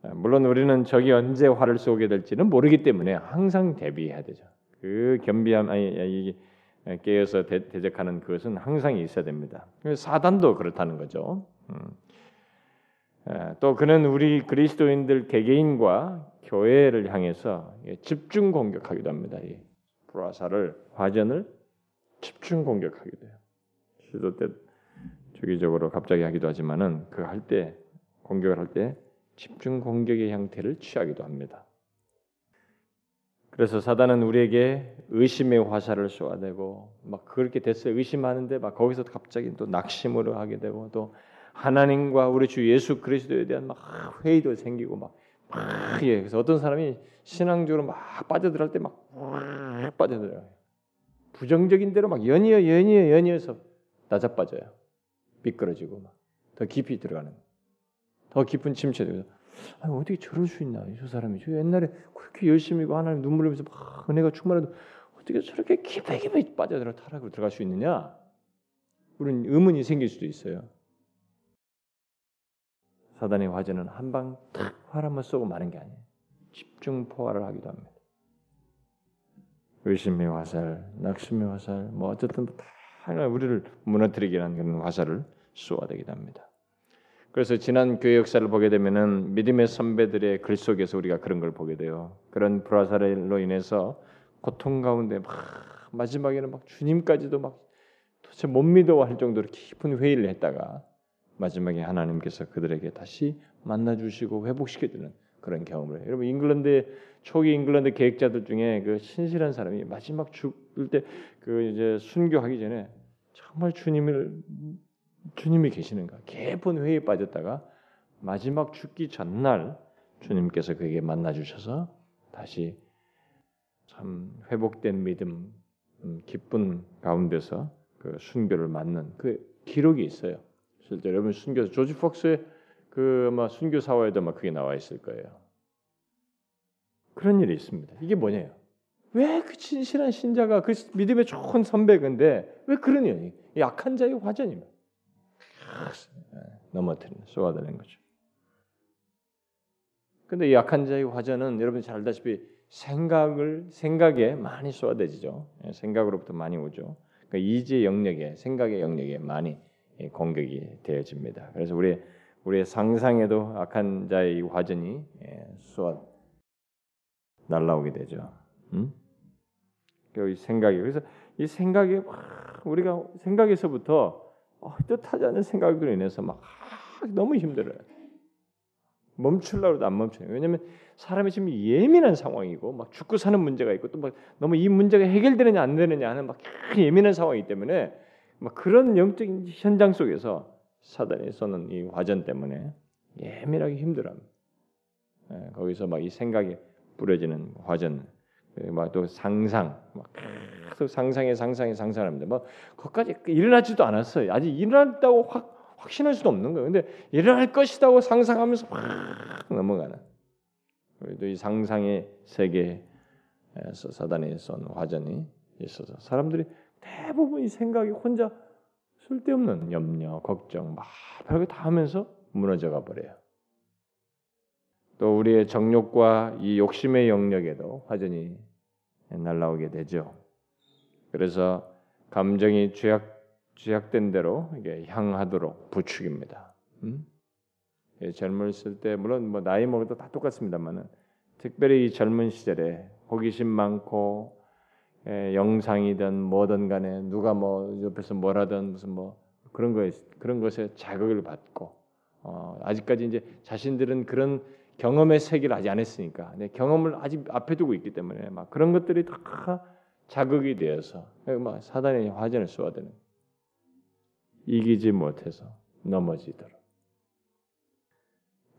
아, 물론 우리는 적이 언제 활을 쏘게 될지는 모르기 때문에 항상 대비해야 되죠. 그 겸비함 아니 이 깨어서 대, 적하는 그것은 항상 있어야 됩니다. 사단도 그렇다는 거죠. 음. 또 그는 우리 그리스도인들 개개인과 교회를 향해서 집중 공격하기도 합니다. 이 브라사를 화전을 집중 공격하기도 해요. 시도 때 주기적으로 갑자기 하기도 하지만은 그 할 때 공격을 할때 집중 공격의 형태를 취하기도 합니다. 그래서 사단은 우리에게 의심의 화살을 쏘아대고 막 그렇게 됐어요. 의심하는데 막 거기서 갑자기 또 낙심으로 하게 되고 또 하나님과 우리 주 예수 그리스도에 대한 막 회의도 생기고 막, 막 예. 그래서 어떤 사람이 신앙적으로 막 빠져들할 때막 빠져들어요. 부정적인 대로 막 연이어 연이어 연이어서 낮아빠져요. 미끄러지고 막 더 깊이 들어가는 더 깊은 침체되고 아니, 어떻게 저럴 수 있나 저 사람이 저 옛날에 그렇게 열심히고 하나님 눈물 흘리면서 막 은혜가 충만해도 어떻게 저렇게 깊이 깊이 빠져들어 타락으로 들어갈 수 있느냐 우리는 의문이 생길 수도 있어요. 사단의 화제는 한 방탁활 한번 쏘고 마는 게 아니에요. 집중 포화를 하기도 합니다. 의심의 화살, 낙심의 화살, 뭐 어쨌든 다 우리를 무너뜨리게 하는 그런 화살을 쏘아대기도 합니다. 그래서 지난 교회 역사를 보게 되면은 믿음의 선배들의 글 속에서 우리가 그런 걸 보게 돼요. 그런 불화살로 인해서 고통 가운데 막 마지막에는 막 주님까지도 막 도대체 못 믿어 할 정도로 깊은 회의를 했다가 마지막에 하나님께서 그들에게 다시 만나 주시고 회복시켜 주는 그런 경험을 해요. 여러분 잉글랜드 초기 잉글랜드 계획자들 중에 그 신실한 사람이 마지막 죽을 때 그 이제 순교하기 전에 정말 주님을 주님이 계시는가 깊은 회의에 빠졌다가 마지막 죽기 전날 주님께서 그에게 만나 주셔서 다시 참 회복된 믿음 음, 기쁜 가운데서 그 순교를 맞는 그 기록이 있어요. 실제 여러분 순교 조지 폭스의 그 아마 순교 사화에도 막 그게 나와 있을 거예요. 그런 일이 있습니다. 이게 뭐냐요? 왜 그 진실한 신자가 그 믿음의 좋은 선배인데 왜 일이 약한 자의 화전입니다. 넘어뜨리는 쏘아드는 거죠. 근데 이 약한 자의 화전은 여러분 잘 알다시피 생각을 생각에 많이 쏘아대지죠. 예, 생각으로부터 많이 오죠. 그러니까 이제 영역에 생각의 영역에 많이 공격이 되어집니다. 그래서 우리 우리의 상상에도 악한 자의 화전이 예, 쏘아 날라오게 되죠. 음? 그 생각이 그래서 이 생각이 우리가 생각에서부터 어, 뜻하지 않은 생각으로 인해서 막 너무 힘들어요. 멈추려고 도 안 멈춰요. 왜냐하면 사람이 지금 예민한 상황이고 막 죽고 사는 문제가 있고 또 막 너무 이 문제가 해결되느냐 안 되느냐 하는 막 예민한 상황이기 때문에 막 그런 영적인 현장 속에서 사단이 쏘는 이 화전 때문에 예민하게 힘들어합니다. 예, 거기서 막 이 생각이 뿌려지는 화전 막또 상상, 막 계속 상상에 상상에 상상합니다. 뭐 그것까지 일어나지도 않았어요. 아직 일어났다고 확 확신할 수도 없는 거예요. 근데 일어날 것이다고 상상하면서 확 넘어가는. 우리도 이 상상의 세계에서 사단이 쏜 화전이 있어서 사람들이 대부분 이 생각이 혼자 쓸데없는 염려, 걱정, 막 별거 다 하면서 무너져가 버려요. 또 우리의 정욕과 이 욕심의 영역에도 화전이 날라오게 되죠. 그래서 감정이 죄악 죄악된 대로 이게 향하도록 부축입니다. 음? 예, 젊었을 때 물론 뭐 나이 먹어도 다 똑같습니다만은 특별히 이 젊은 시절에 호기심 많고 예, 영상이든 뭐든 간에 누가 뭐 옆에서 뭐라든 무슨 뭐 그런 거에 그런 것에 자극을 받고 어, 아직까지 이제 자신들은 그런 경험의 세계를 아직 안 했으니까 네, 경험을 아직 앞에 두고 있기 때문에 막 그런 것들이 다 자극이 되어서 막 사단의 화전을 쏘아대는 이기지 못해서 넘어지도록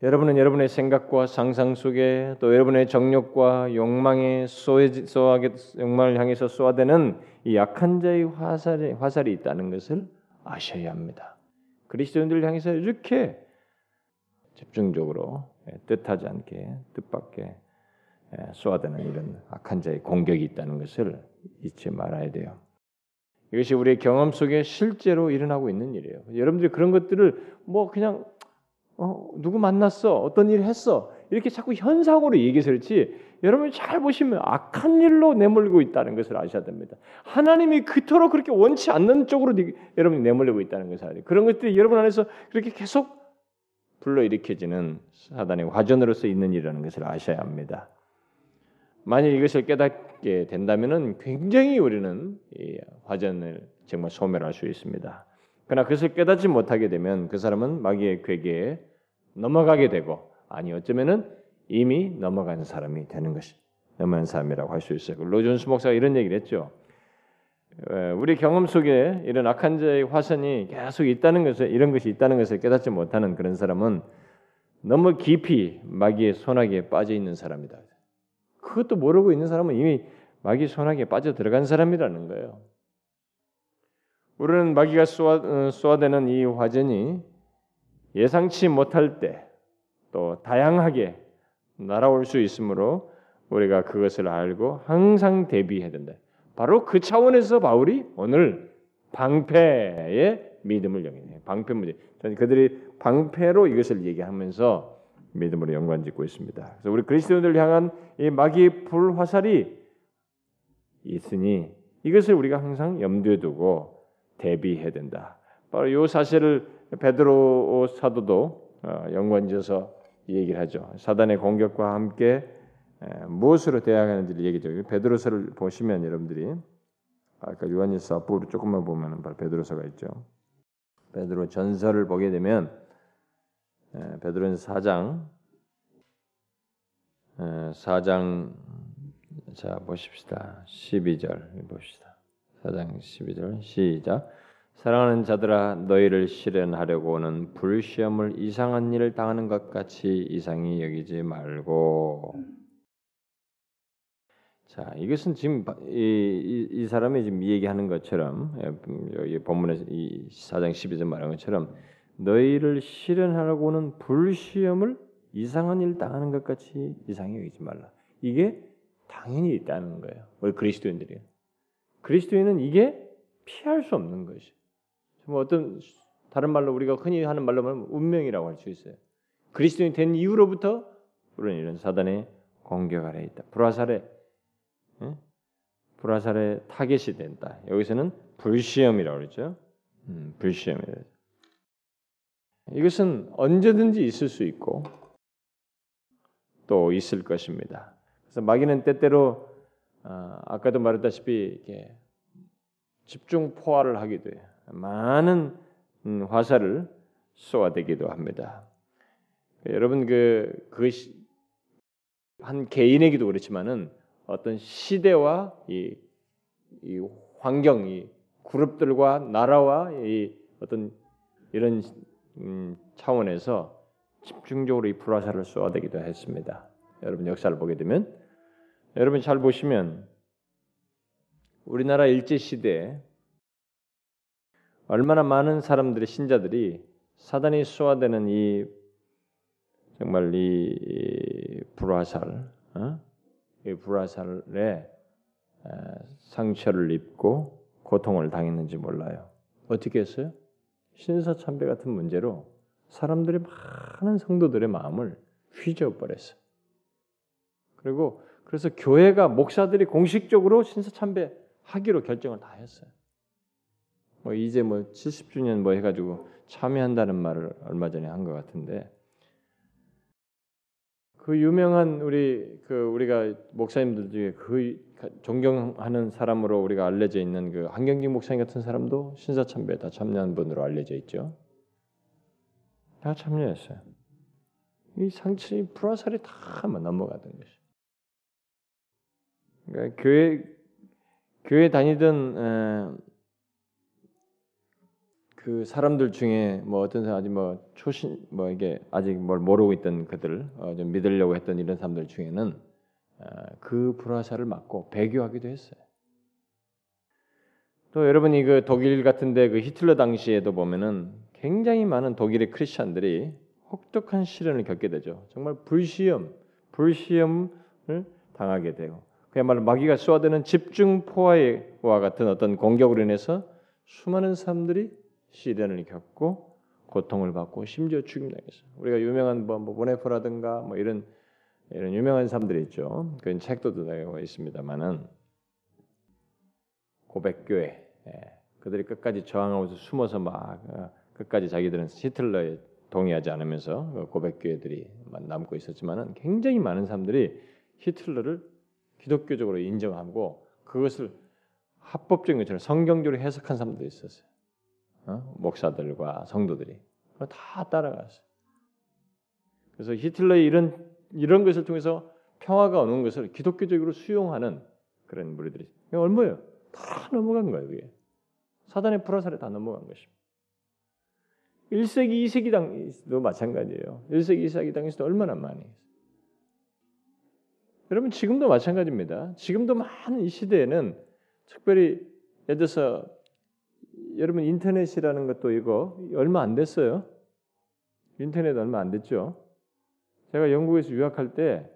여러분은 여러분의 생각과 상상 속에 또 여러분의 정욕과 욕망에 쏘아게 욕망을 향해서 쏘아대는 이 약한 자의 화살이 화살이 있다는 것을 아셔야 합니다. 그리스도인들을 향해서 이렇게 집중적으로 예, 뜻하지 않게 뜻밖에 예, 쏘아대는 이런 악한 자의 공격이 있다는 것을 잊지 말아야 돼요. 이것이 우리의 경험 속에 실제로 일어나고 있는 일이에요. 여러분들이 그런 것들을 뭐 그냥 어, 누구 만났어, 어떤 일을 했어 이렇게 자꾸 현상으로 얘기해서 그렇지 여러분이 잘 보시면 악한 일로 내몰리고 있다는 것을 아셔야 됩니다. 하나님이 그토록 그렇게 원치 않는 쪽으로 여러분이 내몰리고 있다는 것을 알아요. 그런 것들이 여러분 안에서 그렇게 계속 불러일으켜지는 사단의 화전으로서 있는 일이라는 것을 아셔야 합니다. 만일 이것을 깨닫게 된다면 굉장히 우리는 화전을 정말 소멸할 수 있습니다. 그러나 그것을 깨닫지 못하게 되면 그 사람은 마귀의 괴계에 넘어가게 되고 아니 어쩌면은 이미 넘어간 사람이 되는 것이 넘어간 사람이라고 할 수 있어요. 로존스 목사가 이런 얘기를 했죠. 우리 경험 속에 이런 악한 자의 화선이 계속 있다는 것을 이런 것이 있다는 것을 깨닫지 못하는 그런 사람은 너무 깊이 마귀의 손아귀에 빠져 있는 사람이다. 그것도 모르고 있는 사람은 이미 마귀 손아귀에 빠져 들어간 사람이라는 거예요. 우리는 마귀가 쏘아, 쏘아대는 이 화전이 예상치 못할 때 또 다양하게 날아올 수 있으므로 우리가 그것을 알고 항상 대비해야 된다. 바로 그 차원에서 바울이 오늘 방패의 믿음을 영위해요. 방패 문제. 그들이 방패로 이것을 얘기하면서 믿음으로 연관짓고 있습니다. 그래서 우리 그리스도인들 향한 이 마귀의 불화살이 있으니 이것을 우리가 항상 염두에 두고 대비해야 된다. 바로 이 사실을 베드로 사도도 어, 연관지어서 얘기를 하죠. 사단의 공격과 함께 무엇으로 대항 하는지를 얘기죠. 베드로서를 보시면 여러분들이 아까 요한일서 앞부분 조금만 보면 바로 베드로서가 있죠. 베드로 전서를 보게 되면 베드로는 4장 4장 자 보십시다. 12절 봅시다. 4장 12절 시작 사랑하는 자들아 너희를 실현하려고 하는 불시험을 이상한 일을 당하는 것 같이 이상히 여기지 말고 자, 이것은 지금 이, 이, 이 사람이 지금 얘기하는 것처럼 여기 본문에서 이 4장 12절 말한 것처럼 너희를 실현하려고는 불시험을 이상한 일 당하는 것 같이 이상히 여기지 말라. 이게 당연히 있다는 거예요. 우리 그리스도인들이. 그리스도인은 이게 피할 수 없는 것이. 뭐 어떤 다른 말로 우리가 흔히 하는 말로 하면 운명이라고 할 수 있어요. 그리스도인 된 이후로부터 우리는 이런 사단의 공격 아래 있다. 불화살에 불화살의 타겟이 된다. 여기서는 불시험이라고 그러죠. 음, 불시험이라. 이것은 언제든지 있을 수 있고 또 있을 것입니다. 그래서 마귀는 때때로 어, 아까도 말했다시피 집중 포화를 하기도 해요. 많은 음, 화살을 쏘아대기도 합니다. 여러분 그 그것이 한 개인에게도 그렇지만은 어떤 시대와 이, 이 환경, 이 그룹들과 나라와 이 어떤 이런 음, 차원에서 집중적으로 이 불화살을 쏘아대기도 했습니다. 여러분 역사를 보게 되면 여러분 잘 보시면 우리나라 일제 시대에 얼마나 많은 사람들의 신자들이 사단이 쏘아대는 이 정말 이 불화살, 어? 이 불화살에 상처를 입고 고통을 당했는지 몰라요. 어떻게 했어요? 신사참배 같은 문제로 사람들이 많은 성도들의 마음을 휘저어버렸어. 그리고 그래서 교회가 목사들이 공식적으로 신사참배 하기로 결정을 다 했어요. 뭐 이제 뭐 70주년 뭐 해가지고 참여한다는 말을 얼마 전에 한 것 같은데 그 유명한 우리 그 우리가 목사님들 중에 그 존경하는 사람으로 우리가 알려져 있는 그 한경직 목사님 같은 사람도 신사참배에 다 참여한 분으로 알려져 있죠. 다 참여했어요. 이 상처이 불화살이 다 넘어가던 것이. 그러니까 교회 교회 다니던 에, 그 사람들 중에 뭐 어떤 사람 아직 뭐 초신 뭐 이게 아직 뭘 모르고 있던 그들 어, 좀 믿으려고 했던 이런 사람들 중에는 어, 그 불화살을 맞고 배교하기도 했어요. 또 여러분이 그 독일 같은데 그 히틀러 당시에도 보면은 굉장히 많은 독일의 크리스천들이 혹독한 시련을 겪게 되죠. 정말 불시험, 불시험을 당하게 되고 그야말로 마귀가 쏘아대는 집중 포화와 같은 어떤 공격으로 인해서 수많은 사람들이 시련을 겪고 고통을 받고 심지어 죽임당했어요. 우리가 유명한 뭐, 뭐 보네포라든가 뭐 이런 이런 유명한 사람들이 있죠. 그런 책도 들어가 있습니다만은 고백교회 예, 그들이 끝까지 저항하면서 숨어서 막 어, 끝까지 자기들은 히틀러에 동의하지 않으면서 그 고백교회들이 남고 있었지만은 굉장히 많은 사람들이 히틀러를 기독교적으로 인정하고 그것을 합법적인 것처럼 성경적으로 해석한 사람도 있었어요. 어? 목사들과 성도들이 다 따라갔어요. 그래서 히틀러의 이런 이런 것을 통해서 평화가 오는 것을 기독교적으로 수용하는 그런 무리들이 얼마예요? 다 넘어간 거예요. 그게 사단의 불화살에 다 넘어간 것입니다. 1세기, 2세기 당도 마찬가지예요. 1세기, 2세기 당에서도 얼마나 많이 했어요. 여러분 지금도 마찬가지입니다. 지금도 많은 이 시대에는 특별히 예를 들어서 여러분 인터넷이라는 것도 이거 얼마 안 됐어요. 인터넷 얼마 안 됐죠. 제가 영국에서 유학할 때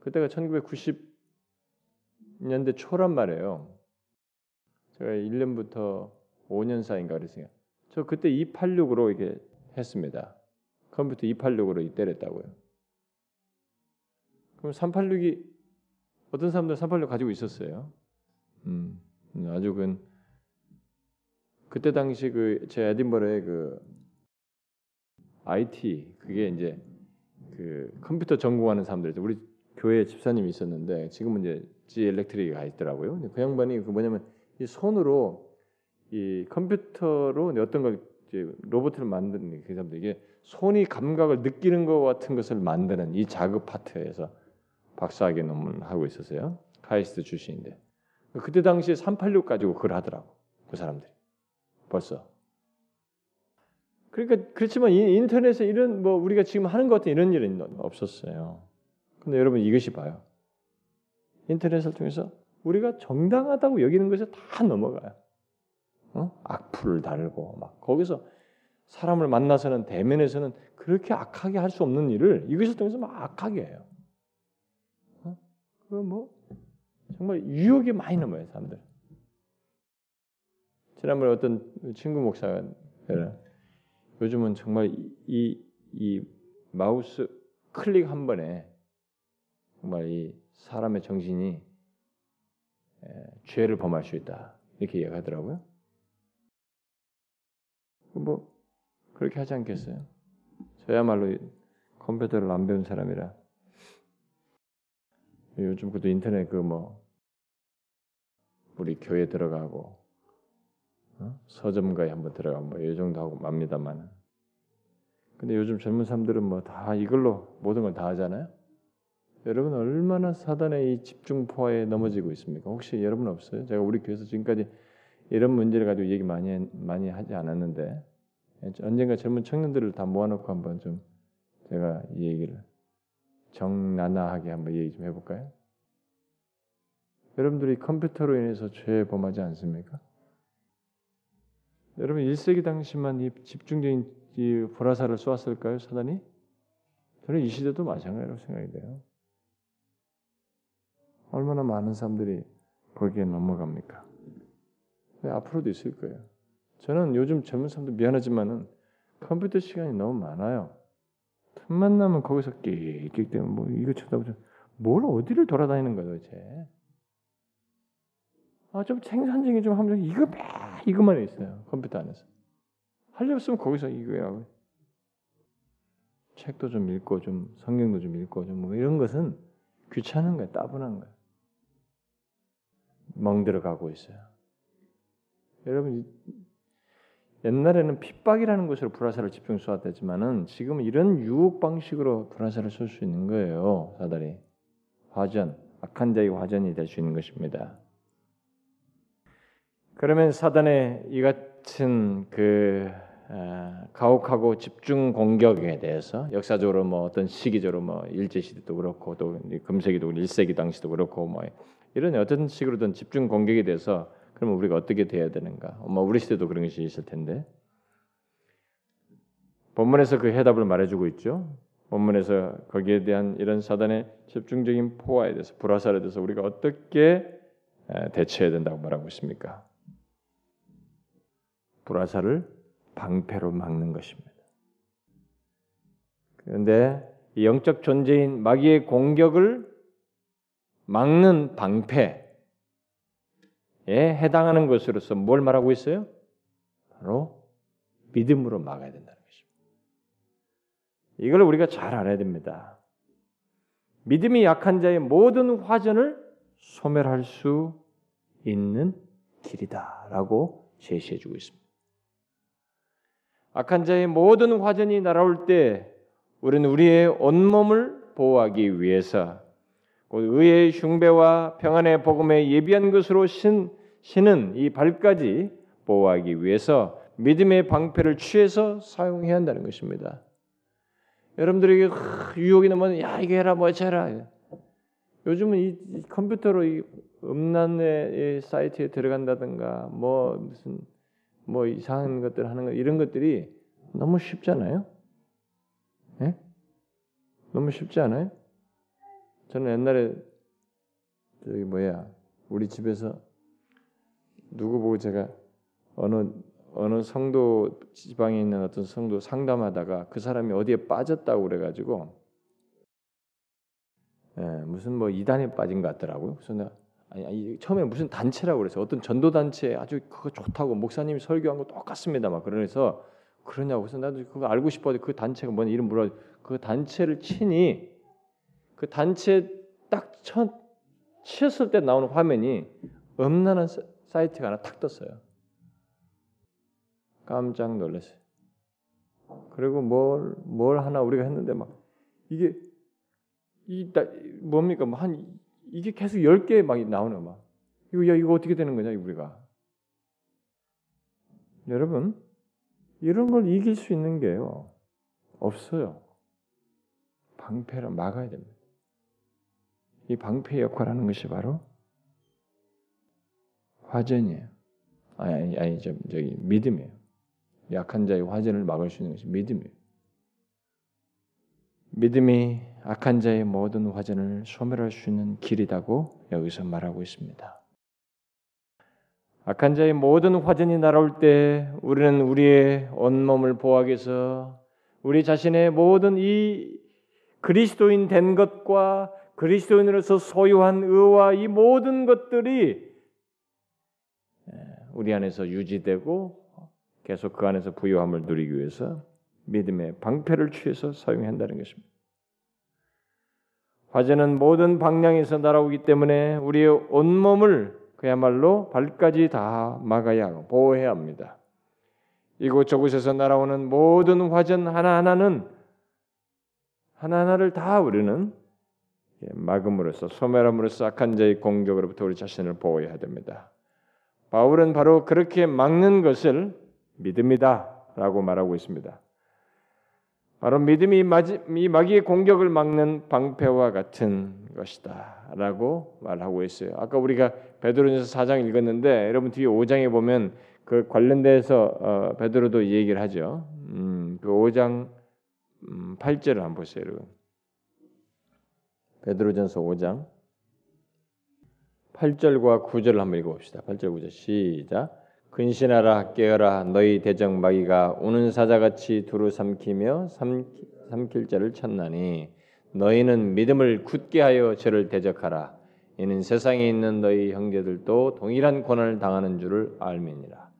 그때가 1990년대 초란 말이에요. 제가 1년부터 5년 사이인가 그랬어요. 저 그때 286으로 이게 했습니다. 컴퓨터 286으로 때렸다고요. 그럼 386이 어떤 사람들 386 가지고 있었어요. 음, 아주 그 그때 당시 그 제 에딘버러의 그 IT 그게 이제 그 컴퓨터 전공하는 사람들 우리 교회 집사님이 있었는데 지금은 이제 G 엘렉트릭이 가 있더라고요. 그 양반이 그 뭐냐면 이 손으로 이 컴퓨터로 어떤 걸 이제 로봇을 만드는 그 사람들 이게 손이 감각을 느끼는 것 같은 것을 만드는 이 작업 파트에서 박사학위 논문을 하고 있었어요. 카이스트 출신인데 그때 당시에 386 가지고 그걸 하더라고 그 사람들이. 벌써. 그러니까 그렇지만 인터넷에 이런 뭐 우리가 지금 하는 것 같은 이런 일은 없었어요. 근데 여러분 이것이 봐요. 인터넷을 통해서 우리가 정당하다고 여기는 것에 다 넘어가요. 어? 악플을 달고 막 거기서 사람을 만나서는 대면에서는 그렇게 악하게 할 수 없는 일을 이것을 통해서 막 악하게 해요. 어? 그뭐 정말 유혹이 많이 넘어요 사람들. 지난번에 어떤 친구 목사가 요즘은 정말 이, 이 마우스 클릭 한 번에 정말 이 사람의 정신이 에, 죄를 범할 수 있다 이렇게 이야기하더라고요. 뭐 그렇게 하지 않겠어요? 저야말로 컴퓨터를 안 배운 사람이라 요즘 그도 인터넷 그 뭐 우리 교회 들어가고 어? 서점가에 한번 들어가면 뭐이 정도 하고 맙니다만. 근데 요즘 젊은 사람들은 뭐 다 이걸로 모든 걸 다 하잖아요. 여러분 얼마나 사단의 이 집중 포화에 넘어지고 있습니까? 혹시 여러분 없어요? 제가 우리 교회에서 지금까지 이런 문제를 가지고 얘기 많이 많이 하지 않았는데 언젠가 젊은 청년들을 다 모아놓고 한번 좀 제가 이 얘기를 정나나하게 한번 얘기 좀 해볼까요? 여러분들이 컴퓨터로 인해서 죄 범하지 않습니까? 여러분 1세기 당시만 이 집중적인 이 불화살을 쏘았을까요, 사단이? 저는 이 시대도 마찬가지라고 생각이 돼요. 얼마나 많은 사람들이 거기에 넘어갑니까? 네, 앞으로도 있을 거예요. 저는 요즘 젊은 사람들 미안하지만은 컴퓨터 시간이 너무 많아요. 틈만 나면 거기서 끽끽 때문에 뭐 이거 쳐다보죠. 뭘 어디를 돌아다니는 거야 도대체? 아 좀 생산적인 좀 하면 이거 매 이것만 있어요 컴퓨터 안에서. 할 일 없으면 거기서 이거야. 책도 좀 읽고 좀 성경도 좀 읽고 좀 뭐 이런 것은 귀찮은 거야 따분한 거야. 멍들어 가고 있어요. 여러분 옛날에는 핍박이라는 것으로 불화살을 집중 쏘았다지만은 지금은 이런 유혹 방식으로 불화살을 쏠 수 있는 거예요. 사다리 화전 악한 자의 화전이 될 수 있는 것입니다. 그러면 사단의 이 같은 그 아, 가혹하고 집중 공격에 대해서 역사적으로 뭐 어떤 시기적으로 뭐 일제 시대도 그렇고 또 금세기도 1세기 당시도 그렇고 뭐 이런 어떤 식으로든 집중 공격에 대해서 그러면 우리가 어떻게 돼야 되는가? 뭐 우리 시대도 그런 것이 있을 텐데 본문에서 그 해답을 말해주고 있죠. 본문에서 거기에 대한 이런 사단의 집중적인 포화에 대해서 불화살에 대해서 우리가 어떻게 대처해야 된다고 말하고 있습니까? 불화살을 방패로 막는 것입니다. 그런데 영적 존재인 마귀의 공격을 막는 방패에 해당하는 것으로서 뭘 말하고 있어요? 바로 믿음으로 막아야 된다는 것입니다. 이걸 우리가 잘 알아야 됩니다. 믿음이 약한 자의 모든 화전을 소멸할 수 있는 길이다라고 제시해 주고 있습니다. 악한 자의 모든 화전이 날아올 때 우리는 우리의 온몸을 보호하기 위해서 의의 흉배와 평안의 복음에 예비한 것으로 신, 신은 이 발까지 보호하기 위해서 믿음의 방패를 취해서 사용해야 한다는 것입니다. 여러분들에게 유혹이 나면 야 이거 해라 뭐 해라. 요즘은 이, 이 컴퓨터로 이 음란의 사이트에 들어간다든가 뭐 무슨 뭐 이상한 것들 하는 거 이런 것들이 너무 쉽잖아요. 예? 너무 쉽지 않아요? 저는 옛날에 저기 뭐야 우리 집에서 누구 보고 제가 어느 어느 성도 지방에 있는 어떤 성도 상담하다가 그 사람이 어디에 빠졌다고 그래가지고 예, 무슨 뭐 이단에 빠진 것 같더라고요. 그래서 내가 아니, 아니 처음에 무슨 단체라고 그래서 어떤 전도 단체 아주 그거 좋다고 목사님이 설교한 거 똑같습니다 막 그러면서 그러냐고 그래서 나도 그거 알고 싶어서 그 단체가 뭔 이름 뭐라 그 단체를 치니 그 단체 딱 첫, 치었을 때 나오는 화면이 음란한 사이트가 하나 탁 떴어요. 깜짝 놀랐어요. 그리고 뭘, 뭘 하나 우리가 했는데 막 이게 이 뭡니까 뭐 한 이게 계속 10개 막 나오는 막. 이거 야 이거 어떻게 되는 거냐 우리가. 여러분 이런 걸 이길 수 있는 게요 없어요. 방패를 막아야 됩니다. 이 방패 역할하는 것이 바로 화전이에요. 아니 아니, 아니 저, 저기 믿음이에요. 약한 자의 화전을 막을 수 있는 것이 믿음이에요. 믿음이 악한 자의 모든 화전을 소멸할 수 있는 길이라고 여기서 말하고 있습니다. 악한 자의 모든 화전이 날아올 때 우리는 우리의 온몸을 보호하기 위해서 우리 자신의 모든 이 그리스도인 된 것과 그리스도인으로서 소유한 의와 이 모든 것들이 우리 안에서 유지되고 계속 그 안에서 부유함을 누리기 위해서 믿음의 방패를 취해서 사용해야 한다는 것입니다. 화재는 모든 방향에서 날아오기 때문에 우리의 온몸을 그야말로 발까지 다 막아야 하고 보호해야 합니다. 이곳 저곳에서 날아오는 모든 화전 하나하나는 하나하나를 다 우리는 막음으로써 소멸함으로써 악한 자의 공격으로부터 우리 자신을 보호해야 됩니다. 바울은 바로 그렇게 막는 것을 믿음이다라고 말하고 있습니다. 바로 믿음이 이 마귀의 공격을 막는 방패와 같은 것이다라고 말하고 있어요. 아까 우리가 베드로전서 4장 읽었는데 여러분 뒤에 5장에 보면 그 관련돼서 어, 베드로도 얘기를 하죠. 음, 그 5장 음, 8절을 한번 보세요, 여러분. 베드로전서 5장 8절과 9절을 한번 읽어봅시다. 8절 9절 시작. 근신하라 깨어라 너희 대적 마귀가 우는 사자같이 두루 삼키며 삼, 삼킬 자를 찾나니 너희는 믿음을 굳게 하여 저를 대적하라. 이는 세상에 있는 너희 형제들도 동일한 고난을 당하는 줄을 알미니라.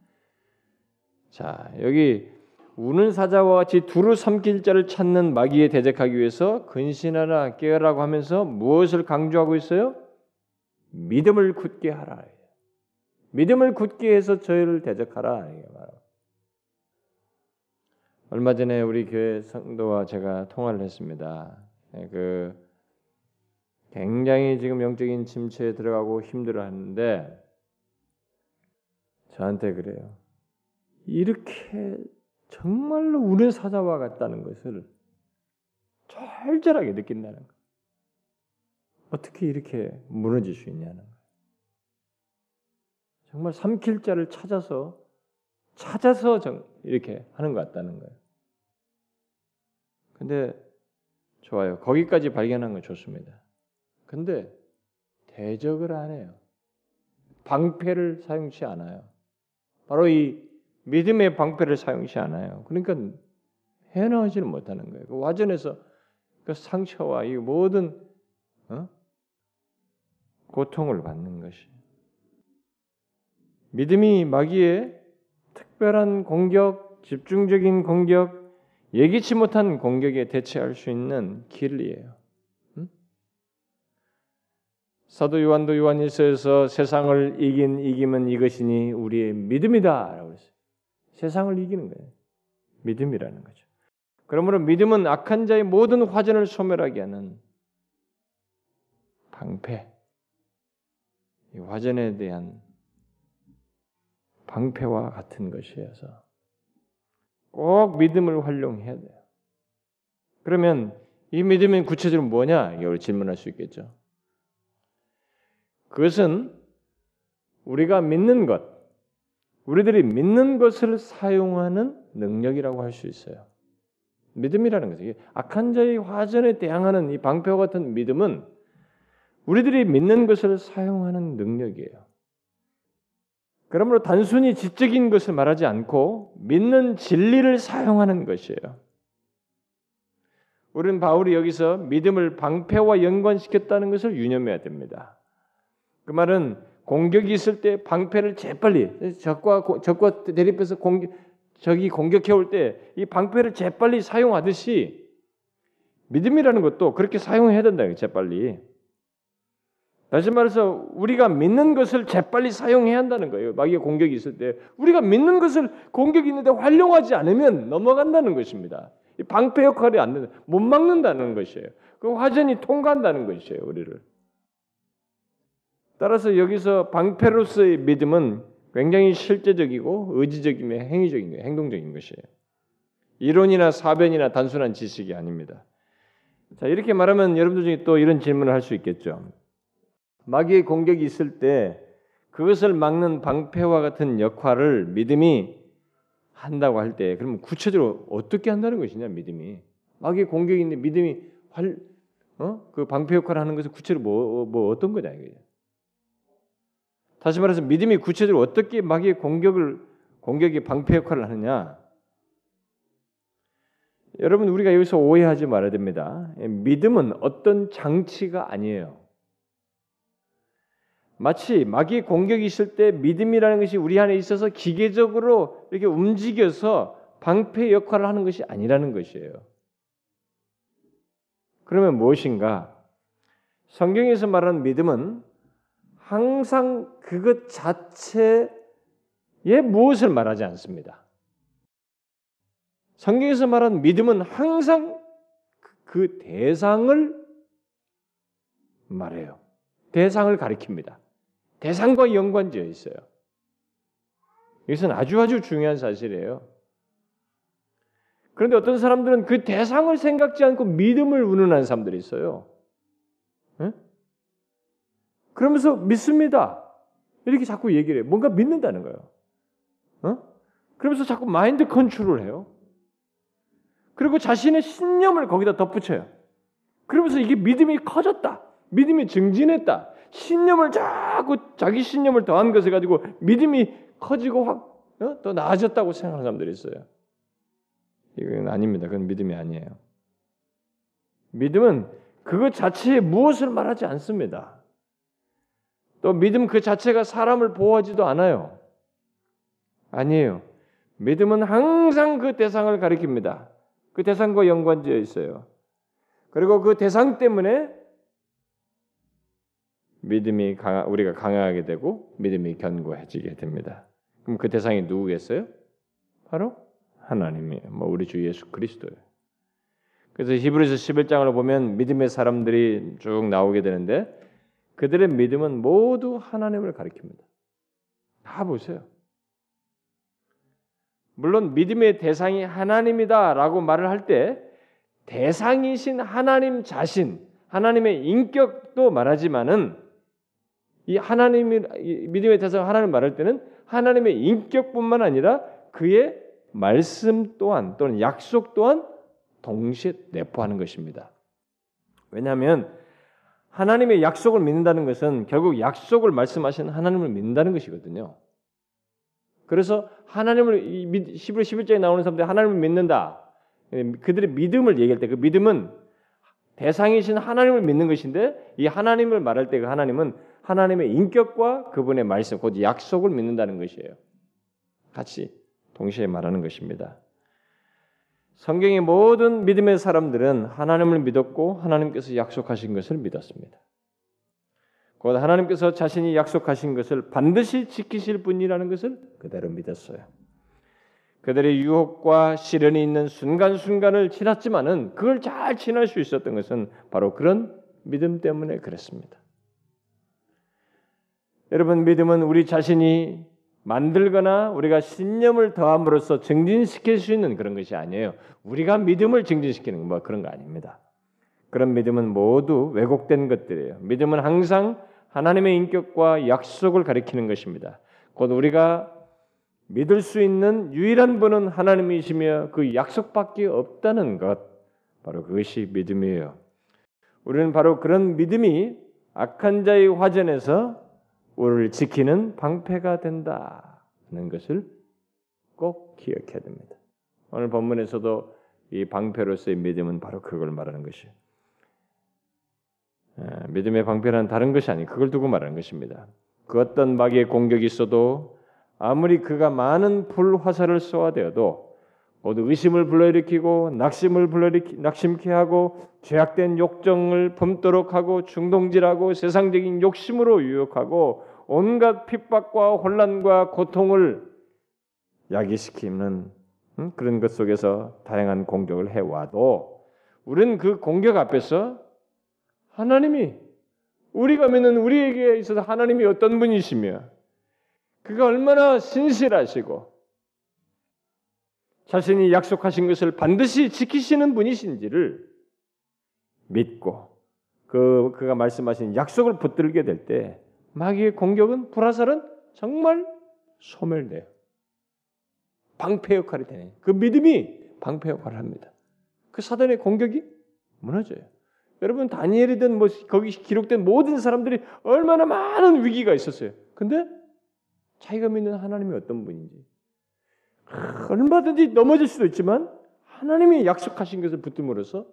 자 여기 우는 사자와 같이 두루 삼킬 자를 찾는 마귀에 대적하기 위해서 근신하라 깨어라고 하면서 무엇을 강조하고 있어요? 믿음을 굳게 하라. 믿음을 굳게 해서 저희를 대적하라. 얼마 전에 우리 교회 성도와 제가 통화를 했습니다. 예, 그 굉장히 지금 영적인 침체에 들어가고 힘들어하는데 저한테 그래요. 이렇게 정말로 우는 사자와 같다는 것을 철저하게 느낀다는 거. 어떻게 이렇게 무너질 수 있냐는 거. 정말 삼킬 자를 찾아서 찾아서 이렇게 하는 것 같다는 거예요. 근데 좋아요. 거기까지 발견한 건 좋습니다. 근데 대적을 안 해요. 방패를 사용치 않아요. 바로 이 믿음의 방패를 사용치 않아요. 그러니까 해나가지를 못하는 거예요. 그 와전에서 그 상처와 이 모든 어? 고통을 받는 것이 믿음이 마귀의 특별한 공격, 집중적인 공격, 예기치 못한 공격에 대처할 수 있는 길이에요. 응? 사도 요한도 요한일서에서 세상을 이긴 이김은 이것이니 우리의 믿음이다라고 했어요. 세상을 이기는 거예요. 믿음이라는 거죠. 그러므로 믿음은 악한 자의 모든 화전을 소멸하게 하는 방패. 이 화전에 대한 방패와 같은 것이어서 꼭 믿음을 활용해야 돼요. 그러면 이 믿음은 구체적으로 뭐냐? 이걸 질문할 수 있겠죠. 그것은 우리가 믿는 것, 우리들이 믿는 것을 사용하는 능력이라고 할 수 있어요. 믿음이라는 것이 악한 자의 화전에 대항하는 이 방패와 같은 믿음은 우리들이 믿는 것을 사용하는 능력이에요. 그러므로 단순히 지적인 것을 말하지 않고 믿는 진리를 사용하는 것이에요. 우리는 바울이 여기서 믿음을 방패와 연관시켰다는 것을 유념해야 됩니다. 그 말은 공격이 있을 때 방패를 재빨리 적과 적과 대립해서 공격 적이 공격해 올 때 이 방패를 재빨리 사용하듯이 믿음이라는 것도 그렇게 사용해야 된다. 재빨리. 다시 말해서 우리가 믿는 것을 재빨리 사용해야 한다는 거예요. 마귀의 공격이 있을 때 우리가 믿는 것을 공격이 있는데 활용하지 않으면 넘어간다는 것입니다. 방패 역할이 안 된다. 못 막는다는 것이에요. 그 화전이 통과한다는 것이에요. 우리를. 따라서 여기서 방패로서의 믿음은 굉장히 실제적이고 의지적이며 행위적인 거예요. 행동적인 것이에요. 이론이나 사변이나 단순한 지식이 아닙니다. 자 이렇게 말하면 여러분들 중에 또 이런 질문을 할 수 있겠죠. 마귀의 공격이 있을 때 그것을 막는 방패와 같은 역할을 믿음이 한다고 할 때 그러면 구체적으로 어떻게 한다는 것이냐 믿음이 마귀의 공격인데 믿음이 활, 어? 그 방패 역할을 하는 것은 구체적으로 뭐, 뭐 어떤 거냐 이거죠. 다시 말해서 믿음이 구체적으로 어떻게 마귀의 공격을 공격의 방패 역할을 하느냐? 여러분 우리가 여기서 오해하지 말아야 됩니다. 믿음은 어떤 장치가 아니에요. 마치 마귀의 공격이 있을 때 믿음이라는 것이 우리 안에 있어서 기계적으로 이렇게 움직여서 방패 역할을 하는 것이 아니라는 것이에요. 그러면 무엇인가? 성경에서 말하는 믿음은 항상 그것 자체에 무엇을 말하지 않습니다. 성경에서 말하는 믿음은 항상 그 대상을 말해요. 대상을 가리킵니다. 대상과 연관되어 있어요. 이것은 아주 아주 중요한 사실이에요. 그런데 어떤 사람들은 그 대상을 생각지 않고 믿음을 운운하는 사람들이 있어요. 네? 그러면서 믿습니다. 이렇게 자꾸 얘기를 해요. 뭔가 믿는다는 거예요. 어? 그러면서 자꾸 마인드 컨트롤을 해요. 그리고 자신의 신념을 거기다 덧붙여요. 그러면서 이게 믿음이 커졌다. 믿음이 증진했다. 신념을 자꾸 자기 신념을 더한 것을 가지고 믿음이 커지고 확, 어? 더 나아졌다고 생각하는 사람들이 있어요. 이건 아닙니다. 그건 믿음이 아니에요. 믿음은 그것 자체에 무엇을 말하지 않습니다. 또 믿음 그 자체가 사람을 보호하지도 않아요. 아니에요. 믿음은 항상 그 대상을 가리킵니다. 그 대상과 연관되어 있어요. 그리고 그 대상 때문에 믿음이 강하, 우리가 강하게 되고 믿음이 견고해지게 됩니다. 그럼 그 대상이 누구겠어요? 바로 하나님이에요. 뭐 우리 주 예수 그리스도예요. 그래서 히브리서 11장을 보면 믿음의 사람들이 쭉 나오게 되는데 그들의 믿음은 모두 하나님을 가리킵니다. 다 보세요. 물론 믿음의 대상이 하나님이다라고 말을 할 때 대상이신 하나님 자신, 하나님의 인격도 말하지만은 이 하나님이 믿음의 대상 하나님 말할 때는 하나님의 인격뿐만 아니라 그의 말씀 또한 또는 약속 또한 동시에 내포하는 것입니다. 왜냐하면 하나님의 약속을 믿는다는 것은 결국 약속을 말씀하신 하나님을 믿는다는 것이거든요. 그래서 하나님을 히브리 11장에 나오는 사람들이 하나님을 믿는다. 그들의 믿음을 얘기할 때 그 믿음은 대상이신 하나님을 믿는 것인데 이 하나님을 말할 때 그 하나님은 하나님의 인격과 그분의 말씀, 곧 약속을 믿는다는 것이에요. 같이 동시에 말하는 것입니다. 성경의 모든 믿음의 사람들은 하나님을 믿었고 하나님께서 약속하신 것을 믿었습니다. 곧 하나님께서 자신이 약속하신 것을 반드시 지키실 분이라는 것을 그대로 믿었어요. 그들의 유혹과 시련이 있는 순간순간을 지났지만은 그걸 잘 지날 수 있었던 것은 바로 그런 믿음 때문에 그랬습니다. 여러분 믿음은 우리 자신이 만들거나 우리가 신념을 더함으로써 증진시킬 수 있는 그런 것이 아니에요. 우리가 믿음을 증진시키는 뭐 그런 거 아닙니다. 그런 믿음은 모두 왜곡된 것들이에요. 믿음은 항상 하나님의 인격과 약속을 가리키는 것입니다. 곧 우리가 믿을 수 있는 유일한 분은 하나님이시며 그 약속밖에 없다는 것 바로 그것이 믿음이에요. 우리는 바로 그런 믿음이 악한 자의 화전에서 우리를 지키는 방패가 된다는 것을 꼭 기억해야 됩니다. 오늘 본문에서도 이 방패로서의 믿음은 바로 그걸 말하는 것이에요. 믿음의 방패는 다른 것이 아니 그걸 두고 말하는 것입니다. 그 어떤 마귀의 공격이 있어도 아무리 그가 많은 불 화살을 쏘아대어도 모두 의심을 불러일으키고 낙심을 불러일으키 낙심케 하고 죄악된 욕정을 품도록 하고 중동질하고 세상적인 욕심으로 유혹하고 온갖 핍박과 혼란과 고통을 야기시키는 음, 그런 것 속에서 다양한 공격을 해와도 우리는 그 공격 앞에서 하나님이 우리가 믿는 우리에게 있어서 하나님이 어떤 분이시며 그가 얼마나 신실하시고 자신이 약속하신 것을 반드시 지키시는 분이신지를 믿고 그 그가 말씀하신 약속을 붙들게 될 때 마귀의 공격은 불화살은 정말 소멸돼요. 방패 역할이 되네. 그 믿음이 방패 역할을 합니다. 그 사단의 공격이 무너져요. 여러분 다니엘이든 뭐 거기 기록된 모든 사람들이 얼마나 많은 위기가 있었어요. 근데 자기가 믿는 하나님이 어떤 분인지 얼마든지 넘어질 수도 있지만 하나님이 약속하신 것을 붙들므로써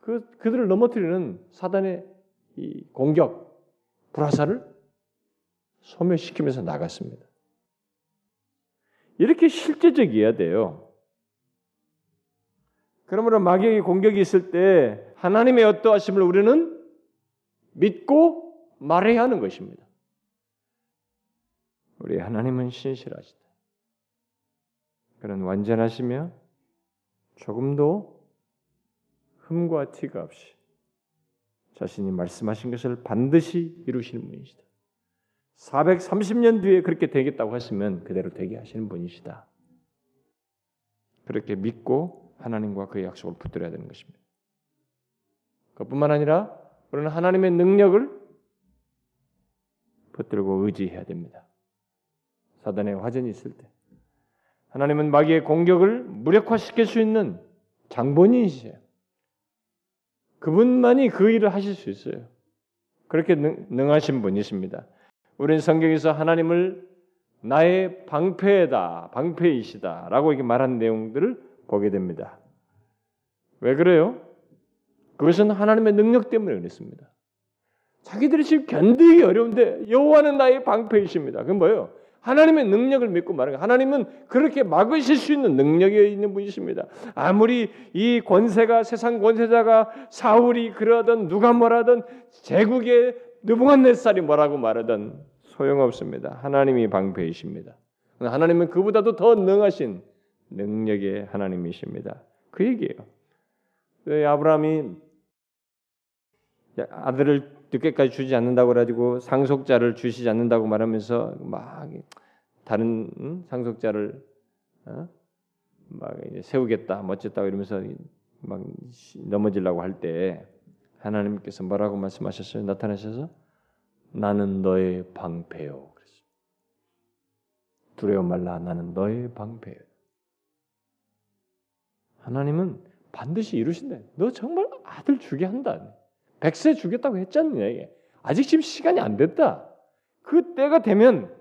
그 그들을 넘어뜨리는 사단의 이 공격 불화살을 소멸시키면서 나갔습니다. 이렇게 실제적이어야 돼요. 그러므로 마귀의 공격이 있을 때 하나님의 어떠하심을 우리는 믿고 말해야 하는 것입니다. 우리 하나님은 신실하시다. 그는 완전하시며 조금도 흠과 티가 없이 자신이 말씀하신 것을 반드시 이루시는 분이시다. 430년 뒤에 그렇게 되겠다고 하시면 그대로 되게 하시는 분이시다. 그렇게 믿고 하나님과 그의 약속을 붙들어야 되는 것입니다. 그뿐만 아니라 우리는 하나님의 능력을 붙들고 의지해야 됩니다. 사단의 화전이 있을 때 하나님은 마귀의 공격을 무력화시킬 수 있는 장본인이세요. 그분만이 그 일을 하실 수 있어요. 그렇게 능, 능하신 분이십니다. 우리는 성경에서 하나님을 나의 방패다, 방패이시다라고 이렇게 말한 내용들을 보게 됩니다. 왜 그래요? 그것은 하나님의 능력 때문에 그렇습니다. 자기들이 지금 견디기 어려운데 여호와는 나의 방패이십니다. 그건 뭐예요? 하나님의 능력을 믿고 말하는 하나님은 그렇게 막으실 수 있는 능력이 있는 분이십니다. 아무리 이 권세가 세상 권세자가 사울이 그러든 누가 뭐라든 제국의 느부갓네살이 뭐라고 말하든 소용없습니다. 하나님이 방패이십니다. 하나님은 그보다도 더 능하신 능력의 하나님이십니다. 그 얘기예요. 아브라함이 아들을 늦게까지 주지 않는다고 가지고 상속자를 주시지 않는다고 말하면서 막 다른 응? 상속자를 어? 막 세우겠다 멋졌다 이러면서 막 넘어지려고 할 때 하나님께서 뭐라고 말씀하셨어요? 나타나셔서 나는 너의 방패요. 두려워 말라 나는 너의 방패요. 하나님은 반드시 이루신다. 너 정말 아들 주게 한다. 백세 주겠다고 했잖냐 이게. 아직 지금 시간이 안 됐다. 그 때가 되면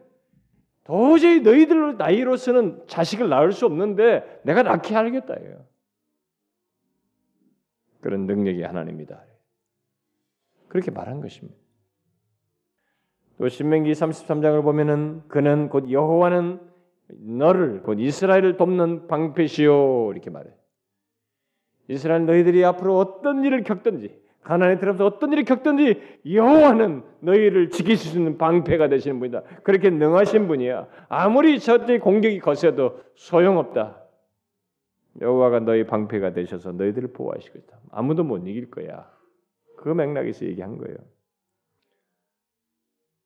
도저히 너희들 나이로서는 자식을 낳을 수 없는데 내가 낳게 하겠다 이요 그런 능력이 하나님이다. 그렇게 말한 것입니다. 또 신명기 33장을 보면은 그는 곧 여호와는 너를 곧 이스라엘을 돕는 방패시오 이렇게 말해. 이스라엘 너희들이 앞으로 어떤 일을 겪든지 가난에 들어서 어떤 일을 겪든지 여호와는 너희를 지키실 수 있는 방패가 되시는 분이다. 그렇게 능하신 분이야. 아무리 저들의 공격이 거세도 소용없다. 여호와가 너희 방패가 되셔서 너희들을 보호하실 것이다. 아무도 못 이길 거야. 그 맥락에서 얘기한 거예요.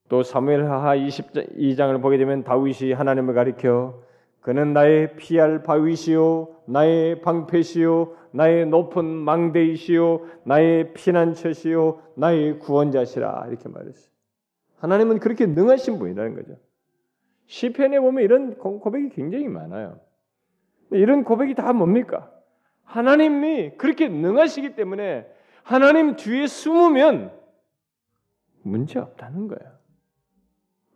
또 사무엘하 22장을 보게 되면 다윗이 하나님을 가리켜 그는 나의 피할 바위시요 나의 방패시요 나의 높은 망대이시요 나의 피난처시요 나의 구원자시라 이렇게 말했어요. 하나님은 그렇게 능하신 분이라는 거죠. 시편에 보면 이런 고백이 굉장히 많아요. 이런 고백이 다 뭡니까? 하나님이 그렇게 능하시기 때문에 하나님 뒤에 숨으면 문제 없다는 거예요.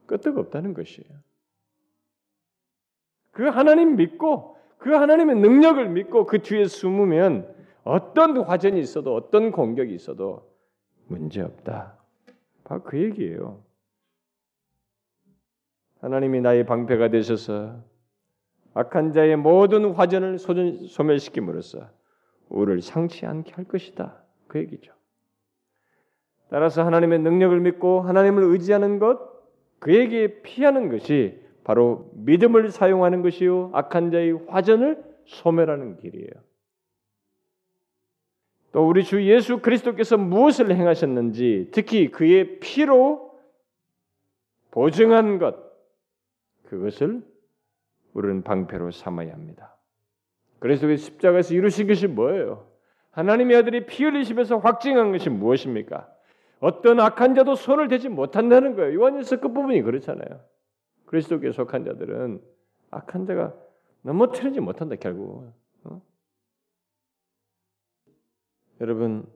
끄떡 없다는 것이에요. 그 하나님 믿고 그 하나님의 능력을 믿고 그 뒤에 숨으면 어떤 화전이 있어도 어떤 공격이 있어도 문제 없다. 바로 그 얘기예요. 하나님이 나의 방패가 되셔서 악한 자의 모든 화전을 소멸시킴으로써 우리를 상치 않게 할 것이다. 그 얘기죠. 따라서 하나님의 능력을 믿고 하나님을 의지하는 것, 그에게 피하는 것이 바로 믿음을 사용하는 것이요 악한 자의 화전을 소멸하는 길이에요. 또 우리 주 예수 그리스도께서 무엇을 행하셨는지 특히 그의 피로 보증한 것 그것을 우리는 방패로 삼아야 합니다. 그래서 그 십자가에서 이루신 것이 뭐예요? 하나님의 아들이 피 흘리시면서 확증한 것이 무엇입니까? 어떤 악한 자도 손을 대지 못한다는 거예요. 요한일서 끝부분이 그렇잖아요. 그리스도께 속한 자들은 악한 자가 넘어뜨리지 못한다 결국. 어? 여러분,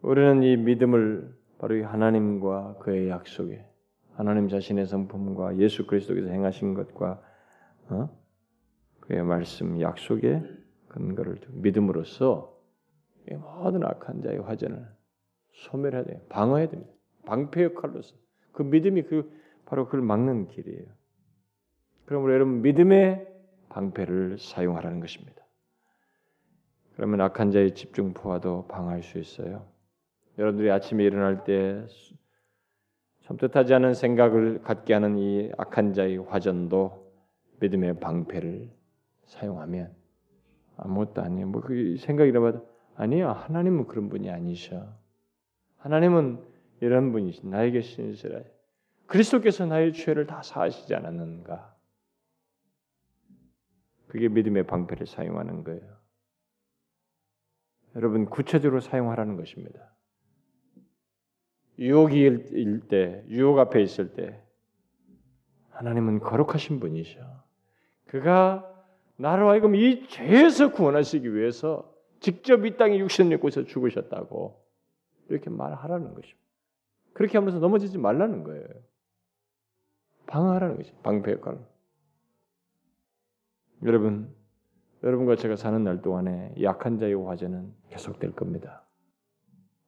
우리는 이 믿음을 바로 하나님과 그의 약속에 하나님 자신의 성품과 예수 그리스도께서 행하신 것과 어? 그의 말씀 약속에 근거를 믿음으로써 모든 악한 자의 화전을 소멸해야 돼요. 방어해야 됩니다. 방패 역할로서 그 믿음이 그 바로 그걸 막는 길이에요. 그러므로 여러분 믿음의 방패를 사용하라는 것입니다. 그러면 악한 자의 집중 포화도 방어할 수 있어요. 여러분들이 아침에 일어날 때 섬뜩하지 않은 생각을 갖게 하는 이 악한 자의 화전도 믿음의 방패를 사용하면 아무것도 아니에요. 뭐 그 생각이 나봐도 아니요. 하나님은 그런 분이 아니셔. 하나님은 이런 분이시. 나에게 신실해. 그리스도께서 나의 죄를 다 사하시지 않았는가? 그게 믿음의 방패를 사용하는 거예요. 여러분 구체적으로 사용하라는 것입니다. 유혹이 일 때, 유혹 앞에 있을 때 하나님은 거룩하신 분이셔. 그가 나로 하여금 이 죄에서 구원하시기 위해서 직접 이 땅에 육신을 입고 서 죽으셨다고 이렇게 말하라는 것입니다. 그렇게 하면서 넘어지지 말라는 거예요. 방어하라는 것이 방패 역할을. 여러분, 여러분과 제가 사는 날 동안에 약한 자의 화제는 계속될 겁니다.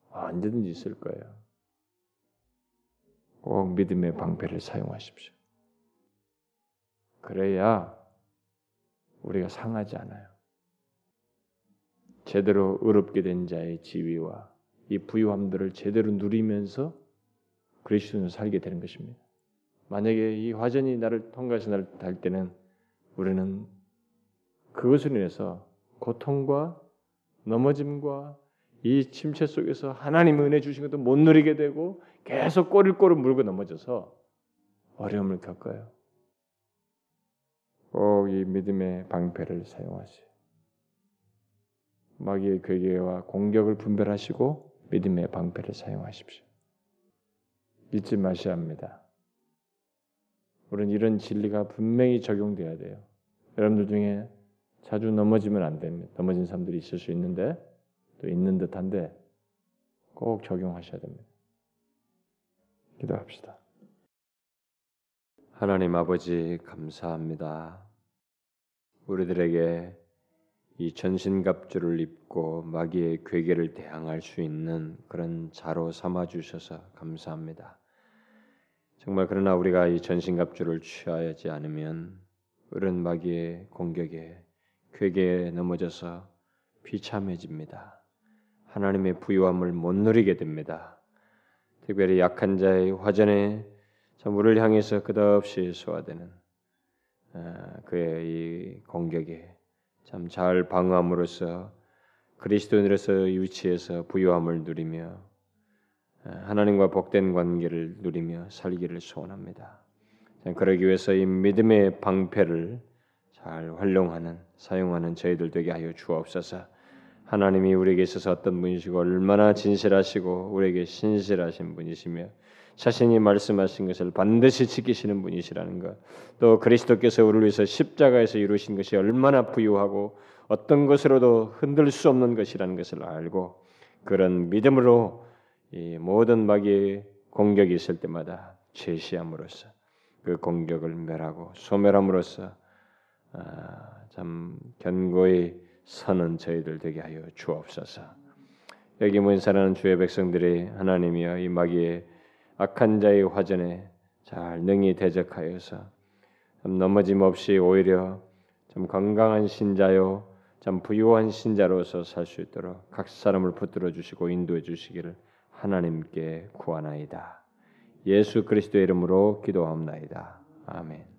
언제든지 있을 거예요. 꼭 믿음의 방패를 사용하십시오. 그래야 우리가 상하지 않아요. 제대로 의롭게 된 자의 지위와 이 부유함들을 제대로 누리면서 그리스도인으로 살게 되는 것입니다. 만약에 이 화전이 나를 통과해서 나를 달 때는 우리는 그것으로 인해서 고통과 넘어짐과 이 침체 속에서 하나님의 은혜 주신 것도 못 누리게 되고 계속 꼬리꼬리 물고 넘어져서 어려움을 겪어요. 꼭 이 믿음의 방패를 사용하세요. 마귀의 괴계와 공격을 분별하시고 믿음의 방패를 사용하십시오. 잊지 마셔야 합니다. 우리는 이런 진리가 분명히 적용돼야 돼요. 여러분들 중에 자주 넘어지면 안 됩니다. 넘어진 사람들이 있을 수 있는데 또 있는 듯한데 꼭 적용하셔야 됩니다. 기도합시다. 하나님 아버지 감사합니다. 우리들에게 이 전신갑주를 입고 마귀의 괴계를 대항할 수 있는 그런 자로 삼아 주셔서 감사합니다. 정말 그러나 우리가 이 전신갑주를 취하지 않으면 어른 마귀의 공격에 괴계에 넘어져서 비참해집니다. 하나님의 부유함을 못 누리게 됩니다. 특별히 약한 자의 화전에 참 우리를 향해서 끝없이 소화되는 아, 그의 이 공격에 참 잘 방어함으로써 그리스도인으로서 위치에서 부유함을 누리며 아, 하나님과 복된 관계를 누리며 살기를 소원합니다. 그러기 위해서 이 믿음의 방패를 잘 활용하는 사용하는 저희들 되게 하여 주옵소서. 하나님이 우리에게 있어서 어떤 분이시고 얼마나 진실하시고 우리에게 신실하신 분이시며 자신이 말씀하신 것을 반드시 지키시는 분이시라는 것, 또 그리스도께서 우리를 위해서 십자가에서 이루신 것이 얼마나 부유하고 어떤 것으로도 흔들 수 없는 것이라는 것을 알고 그런 믿음으로 이 모든 마귀의 공격이 있을 때마다 제시함으로써 그 공격을 멸하고 소멸함으로써 아, 참 견고히 서는 저희들 되게 하여 주옵소서. 여기 모인 사랑하는 주의 백성들이 하나님이여 이 마귀의 악한 자의 화전에 잘 능히 대적하여서 넘어짐 없이 오히려 좀 건강한 신자요, 참 부유한 신자로서 살 수 있도록 각 사람을 붙들어 주시고 인도해 주시기를 하나님께 구하나이다. 예수 그리스도의 이름으로 기도합나이다. 아멘.